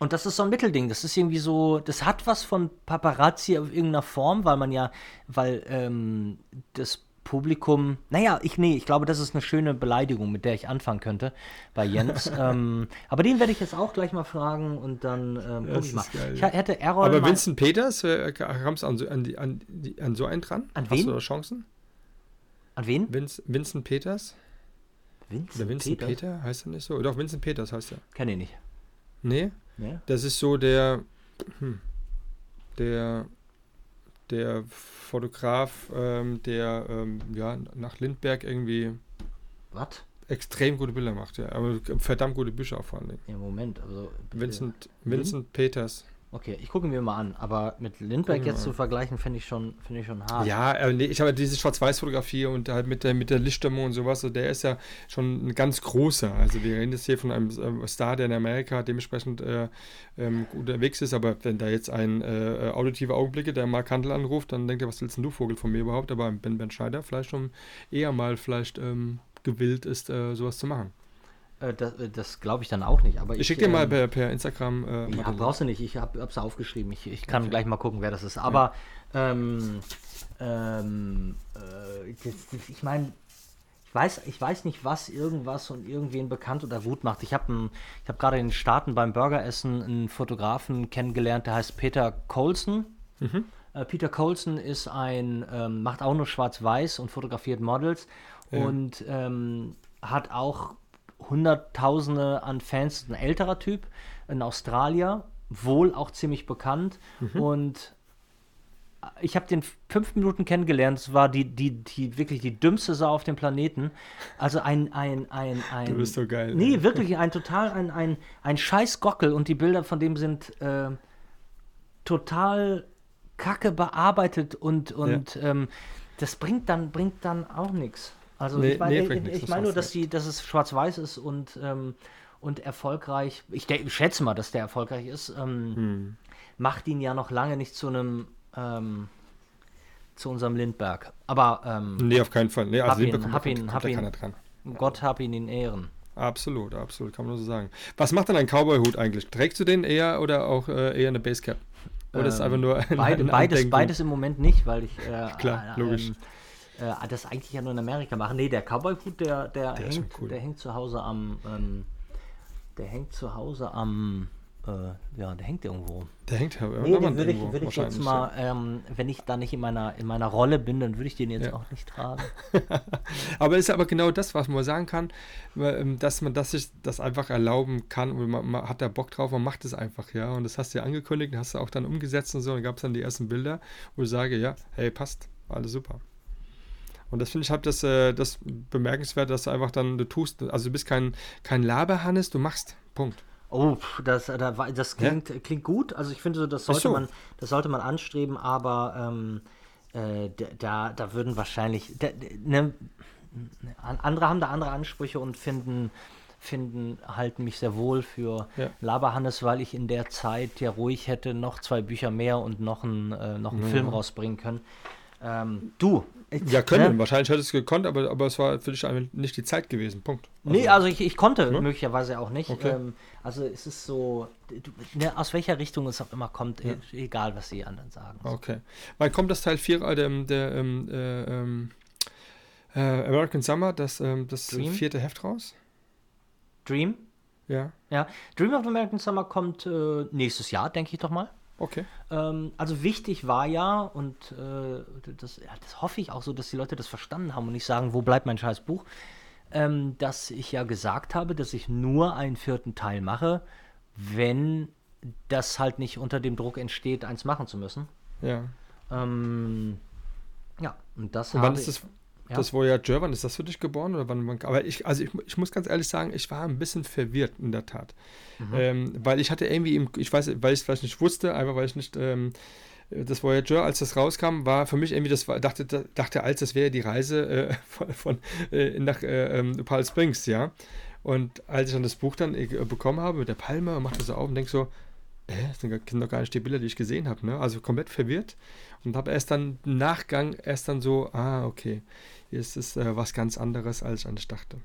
und das ist so ein Mittelding. Das ist irgendwie so, das hat was von Paparazzi auf irgendeiner Form, weil man ja, weil ähm, das Publikum, naja, ich nee, ich glaube, das ist eine schöne Beleidigung, mit der ich anfangen könnte bei Jens. ähm, aber den werde ich jetzt auch gleich mal fragen und dann ähm, guck Das ich mal. geil, ich hätte Errol Aber Vincent Peters, äh, kamst du an, so- an, die- an, die- an so einen dran? An Hast wen? du da Chancen? an wen? Vince, Vincent Peters? Vincent, Oder Vincent Peters? Peter? Heißt er nicht so? Doch, Vincent Peters heißt er. Kenn ich nicht. Nee, Nee? das ist so der, hm, der, der Fotograf, ähm, der ähm, ja, nach Lindbergh irgendwie Was? extrem gute Bilder macht. Ja. Aber verdammt gute Bücher auch vor allen Dingen. Ja, Moment, also. Vincent, Vincent Peters. Okay, ich gucke mir mal an, aber mit Lindbergh Gucken jetzt zu vergleichen, finde ich schon, finde ich schon hart. Ja, äh, nee, ich habe diese Schwarz-Weiß-Fotografie und halt mit der, mit der Lichtstimmung und sowas, also der ist ja schon ein ganz großer. Also wir reden jetzt hier von einem ähm, Star, der in Amerika dementsprechend äh, ähm, gut unterwegs ist, aber wenn da jetzt ein äh, auditive Augenblicke, der Mark Handel anruft, dann denkt er, was willst denn du Vogel von mir überhaupt? Aber Ben Ben Schneider vielleicht schon eher mal vielleicht ähm, gewillt ist, äh, sowas zu machen. Äh, das äh, das glaube ich dann auch nicht. Aber Ich schicke dir mal ähm, per, per Instagram äh, Ja, brauchst du nicht. Ich habe es aufgeschrieben. Ich, ich kann Okay. gleich mal gucken, wer das ist. Aber ähm, ähm, äh, das, das, ich meine, ich weiß, ich weiß nicht, was irgendwas und irgendwen bekannt oder gut macht. Ich habe hab gerade in den Staaten beim Burgeressen einen Fotografen kennengelernt, der heißt Peter Colson. Mhm. Äh, Peter Colson ist ein, ähm, macht auch nur Schwarz-Weiß und fotografiert Models Ja. und ähm, hat auch Hunderttausende an Fans, ein älterer Typ, ein Australier, wohl auch ziemlich bekannt. Und ich habe den fünf Minuten kennengelernt. Es war die, die, die wirklich die dümmste Sau auf dem Planeten. Also ein, ein, ein, ein. Du bist so geil, Nee, ey. wirklich ein total ein, ein, ein scheiß Gockel und die Bilder von dem sind äh, total kacke bearbeitet und, und ähm, das bringt dann, bringt dann auch nichts. Also Nee, ich meine nee, ich, ich meine nur, dass, die, dass es schwarz-weiß ist und, ähm, und erfolgreich. Ich denk, schätze mal, dass der erfolgreich ist. Ähm, Hm. macht ihn ja noch lange nicht zu einem ähm, zu unserem Lindberg. Aber ähm, Nee, auf keinen Fall. Nee, also ihn, Lindbergh hab kommt- ihn, kommt hab ihn. dran. Gott hab ihn in Ehren. Absolut, absolut, kann man nur so sagen. Was macht denn ein Cowboy-Hut eigentlich? Trägst du den eher oder auch äh, eher eine Basecap? Oder ist es Ähm, einfach nur ein, Beide, ein beides, beides im Moment nicht, weil ich äh, Klar, äh, logisch. Ähm, äh, das eigentlich ja nur in Amerika mache. Nee, der Cowboy-Hut, der, der, Der hängt, cool. der hängt zu Hause am ähm, der hängt zu Hause am äh, ja, der hängt irgendwo. Der hängt ja Nee, den würde ich, würde ich jetzt mal, ähm, wenn ich da nicht in meiner, in meiner Rolle bin, dann würde ich den jetzt Ja. auch nicht tragen. Aber ist aber genau das, was man sagen kann, ähm, dass man das sich das einfach erlauben kann und man, man hat da Bock drauf, man macht es einfach, ja. Und das hast du ja angekündigt, hast du auch dann umgesetzt und so. Und dann gab es dann die ersten Bilder, wo ich sage, ja, hey, passt, alles super. Und das finde ich halt das, äh, das bemerkenswert, dass du einfach dann, du tust, also du bist kein, kein Laberhannes, du machst. Punkt. Oh, das, äh, das klingt, klingt gut. Also ich finde, das sollte so. man, das sollte man anstreben, aber ähm, äh, da, da würden wahrscheinlich, da, ne, an- andere haben da andere Ansprüche und finden, finden, halten mich sehr wohl für Ja. Laberhannes, weil ich in der Zeit ja ruhig hätte noch zwei Bücher mehr und noch einen, äh, noch einen Film rausbringen können. Ähm, du. Ich- Ja, können. ne? Wahrscheinlich hättest du gekonnt, aber, aber es war für dich einfach nicht die Zeit gewesen. Punkt. Nee, also ich, ich konnte Ne? möglicherweise auch nicht. Okay. Ähm, also es ist so, du, ne, aus welcher Richtung es auch immer kommt, e- egal was die anderen sagen. Okay. Wann kommt das Teil 4, äh, der, der ähm, äh, ähm, äh, American Summer, das, ähm, das Dream? vierte Heft raus? Dream? Ja. Ja. Dream of American Summer kommt äh, nächstes Jahr, denke ich doch mal. Okay. Ähm, also wichtig war ja, und äh, das, ja, das hoffe ich auch so, dass die Leute das verstanden haben und nicht sagen, wo bleibt mein scheiß Buch, ähm, dass ich ja gesagt habe, dass ich nur einen vierten Teil mache, wenn das halt nicht unter dem Druck entsteht, eins machen zu müssen. Ja. Ähm, ja, und das Und wann habe ist das, ja. das Voyager, wann ist das für dich geboren? Oder wann, aber ich, also ich, ich muss ganz ehrlich sagen, ich war ein bisschen verwirrt in der Tat. Mhm. Ähm, weil ich hatte irgendwie, im, ich weiß, weil ich es vielleicht nicht wusste, einfach weil ich nicht, ähm, das Voyager, als das rauskam, war für mich irgendwie, das war, dachte, dachte als das wäre die Reise äh, von, von äh, nach äh, ähm, Palm Springs, ja. Und als ich dann das Buch dann äh, bekommen habe mit der Palme, machte so auf und denke so, äh, das sind doch gar nicht die Bilder, die ich gesehen habe, ne? Also komplett verwirrt und habe erst dann im Nachgang erst dann so, ah, okay, hier ist es äh, was ganz anderes, als ich eigentlich dachte.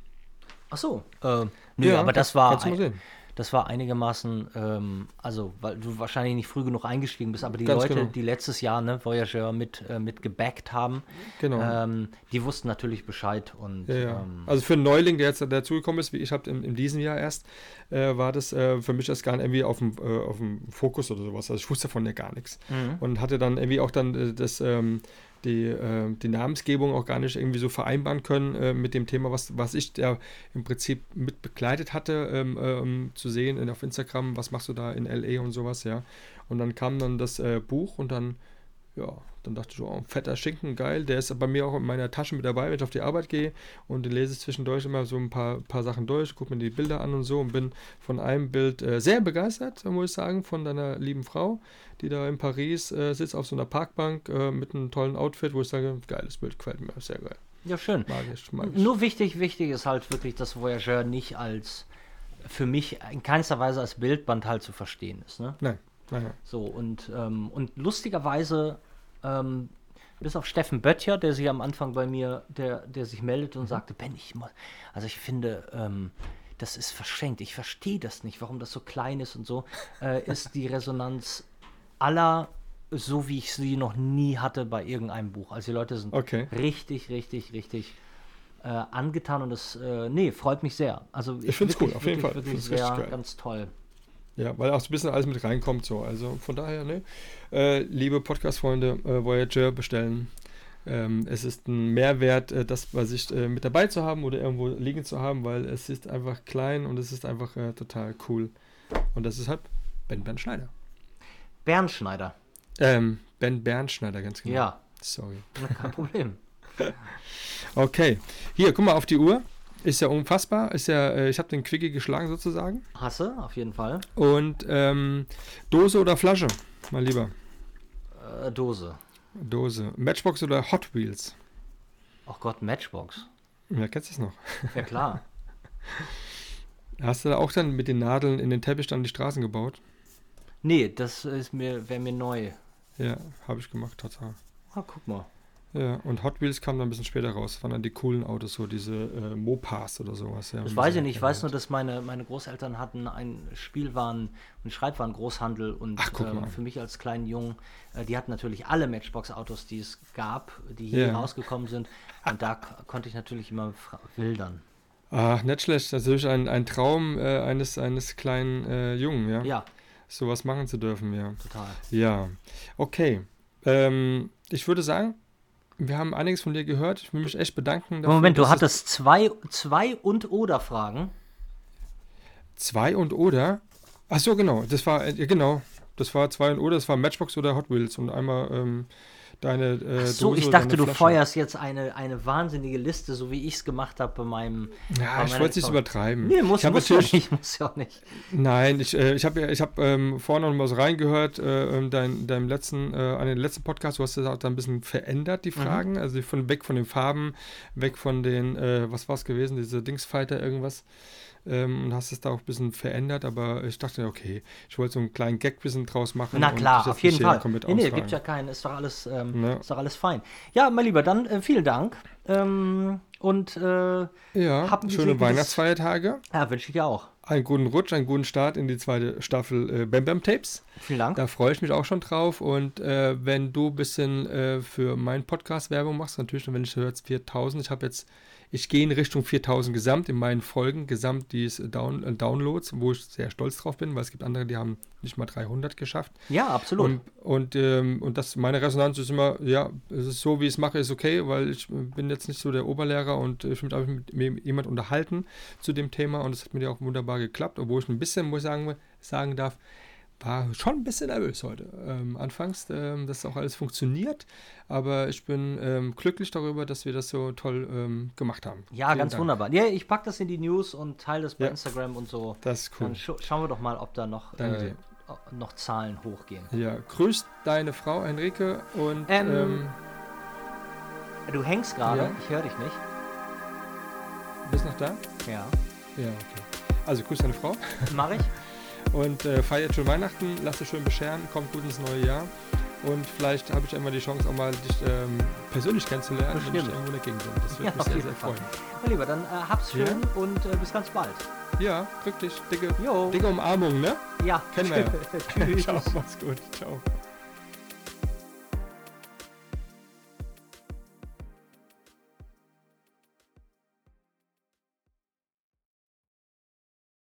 Ach so. Äh, nö, Ja, aber das kannst- war, kannst du mal ein. Das war einigermaßen, ähm, also weil du wahrscheinlich nicht früh genug eingestiegen bist, aber die Ganz Leute, genau. die letztes Jahr ne, Voyager mit, äh, mit gebackt haben, Genau. ähm, die wussten natürlich Bescheid und Ja, ja. ähm, Also für einen Neuling, der jetzt dazugekommen ist, wie ich habe in, in diesem Jahr erst, äh, war das äh, für mich das gar nicht irgendwie auf dem, äh, auf dem Fokus oder sowas. Also ich wusste davon ja gar nichts. Mhm. Und hatte dann irgendwie auch dann äh, das, ähm, die, äh, die Namensgebung auch gar nicht irgendwie so vereinbaren können äh, mit dem Thema, was, was ich da im Prinzip mit begleitet hatte, ähm, ähm, zu sehen in, auf Instagram, was machst du da in LA und sowas, ja. Und dann kam dann das äh, Buch und dann ja, dann dachte ich, oh, fetter Schinken, geil. Der ist bei mir auch in meiner Tasche mit dabei, wenn ich auf die Arbeit gehe und lese zwischendurch immer so ein paar, paar Sachen durch, gucke mir die Bilder an und so und bin von einem Bild äh, sehr begeistert, muss ich sagen, von deiner lieben Frau, die da in Paris äh, sitzt auf so einer Parkbank äh, mit einem tollen Outfit, wo ich sage, geiles Bild, gefällt mir, sehr geil. ja, schön. Mag ich, mag ich. Nur wichtig, wichtig ist halt wirklich, dass Voyager nicht als, für mich in keinster Weise als Bildband halt zu verstehen ist. Ne? Nein, nein, So, und, ähm, und lustigerweise, ähm, bis auf Steffen Böttcher, der sich am Anfang bei mir, der, der sich meldet Mhm. und sagte, Ben, ich muss, also ich finde, ähm, das ist verschenkt, ich verstehe das nicht, warum das so klein ist und so, äh, ist die Resonanz aller, so wie ich sie noch nie hatte bei irgendeinem Buch. Also die Leute sind Okay. richtig, richtig, richtig äh, angetan und das, äh, nee, freut mich sehr. Also Ich find's wirklich, cool, auf jeden wirklich, Fall. Wirklich sehr, ganz toll. Ja, weil auch so ein bisschen alles mit reinkommt so. Also von daher, ne? Äh, liebe Podcast-Freunde, äh, Voyager bestellen. Ähm, es ist ein Mehrwert, äh, das bei sich äh, mit dabei zu haben oder irgendwo liegen zu haben, weil es ist einfach klein und es ist einfach äh, total cool. Und das ist halt Ben Bernschneider. Bernschneider. Ähm, Ben Bernschneider, ganz genau. Ja, Sorry. kein Problem. Okay. Hier, guck mal auf die Uhr. Ist ja unfassbar. Ist ja, äh, ich habe den Quickie geschlagen sozusagen. Hasse, auf jeden Fall. Und ähm, Dose oder Flasche, mal lieber. Äh, Dose. Dose. Matchbox oder Hot Wheels? Ach Gott, Matchbox. Ja, kennst du es noch? Ja klar. Hast du da auch dann mit den Nadeln in den Teppich dann die Straßen gebaut? Nee, das ist mir, wäre mir neu. Ja, habe ich gemacht, total. Ah, guck mal. Ja, und Hot Wheels kam dann ein bisschen später raus. Das waren dann die coolen Autos, so diese äh, Mopas oder sowas. Ja, Das weiß ich nicht. Ich weiß nur, dass meine, meine Großeltern hatten einen Spielwaren- und Schreibwarengroßhandel und Ach, guck mal. für mich als kleinen Jungen, äh, die hatten natürlich alle Matchbox-Autos, die es gab, die hier Ja. rausgekommen sind. Und da konnte ich natürlich immer wildern. Ach, nicht schlecht. Das ist natürlich ein, ein Traum äh, eines, eines kleinen äh, Jungen, ja? Ja, Sowas machen zu dürfen, ja. total. Ja, okay. Ähm, ich würde sagen, wir haben einiges von dir gehört. Ich will mich echt bedanken. dafür, Moment, du hattest zwei, zwei und oder Fragen. Zwei und oder? Ach so, genau. Das war, äh, genau. Das war zwei und oder. Das war Matchbox oder Hot Wheels. Und einmal ähm, deine äh, Ach so, Dose ich dachte, du feuerst jetzt eine, eine wahnsinnige Liste, so wie ich es gemacht habe bei meinem. Ja, bei ich wollte es nicht übertreiben. Nee, muss, ich hab muss ja nicht, muss ja auch nicht. Nein, ich, äh, ich habe ich habe ähm, vorhin noch mal so reingehört, äh, dein, deinem letzten, äh, an den letzten Podcast, du hast das auch da ein bisschen verändert, Mhm. die Fragen, also von weg von den Farben, weg von den, äh, was war es gewesen, diese Dingsfighter irgendwas. Ähm, und hast es da auch ein bisschen verändert, aber ich dachte, okay, ich wollte so einen kleinen Gag bisschen draus machen. Na klar, auf jeden Fall. Nee, nee, gibt ja keinen, ist doch alles, ähm, Ja. ist doch alles fein. Ja, mein Lieber, dann äh, vielen Dank. Ähm, und äh, Ja, schöne gesegnetes- Weihnachtsfeiertage, ja, wünsche ich dir auch. einen guten Rutsch, einen guten Start in die zweite Staffel äh, Bam Bam Tapes. Vielen Dank. Da freue ich mich auch schon drauf. Und äh, wenn du ein bisschen äh, für meinen Podcast Werbung machst, natürlich, wenn ich höre, 4000, ich habe jetzt, ich gehe in Richtung 4000 gesamt in meinen Folgen, gesamt dies Down, äh, Downloads, wo ich sehr stolz drauf bin, weil es gibt andere, die haben nicht mal 300 geschafft. Ja, absolut. Und, und, ähm, und das, meine Resonanz ist immer, ja, es ist so, wie ich es mache, ist okay, weil ich bin jetzt nicht so der Oberlehrer und äh, ich will mich mit jemand unterhalten zu dem Thema und es hat mir ja auch wunderbar geklappt, obwohl ich ein bisschen, muss ich sagen, sagen darf, war schon ein bisschen nervös heute. Ähm, anfangs, ähm, dass auch alles funktioniert, aber ich bin ähm, glücklich darüber, dass wir das so toll ähm, gemacht haben. ja, Vielen ganz Dank. wunderbar. Ja, ich packe das in die News und teile das bei Ja. Instagram und so. Das ist cool. Dann scha schauen wir doch mal, ob da noch, äh, noch Zahlen hochgehen. Ja, grüßt deine Frau Henrike und Ähm, ähm, Du hängst gerade, Ja? ich höre dich nicht. bist noch da? Ja. Ja, okay. Also grüß deine Frau. Mach ich? Und äh, feiert schön Weihnachten, lasst euch schön bescheren, kommt gut ins neue Jahr. Und vielleicht habe ich einmal die Chance, auch mal dich ähm, persönlich kennenzulernen, wenn ich irgendwo in der Gegend bin. Das würde Ja, mich sehr, sehr freuen. Mein Lieber, dann äh, hab's Ja. schön und äh, bis ganz bald. Ja, dich. Dicke, Jo. dicke Umarmung, ne? Ja. Kennen wir ja. Tschüss. Ciao, mach's gut. Ciao.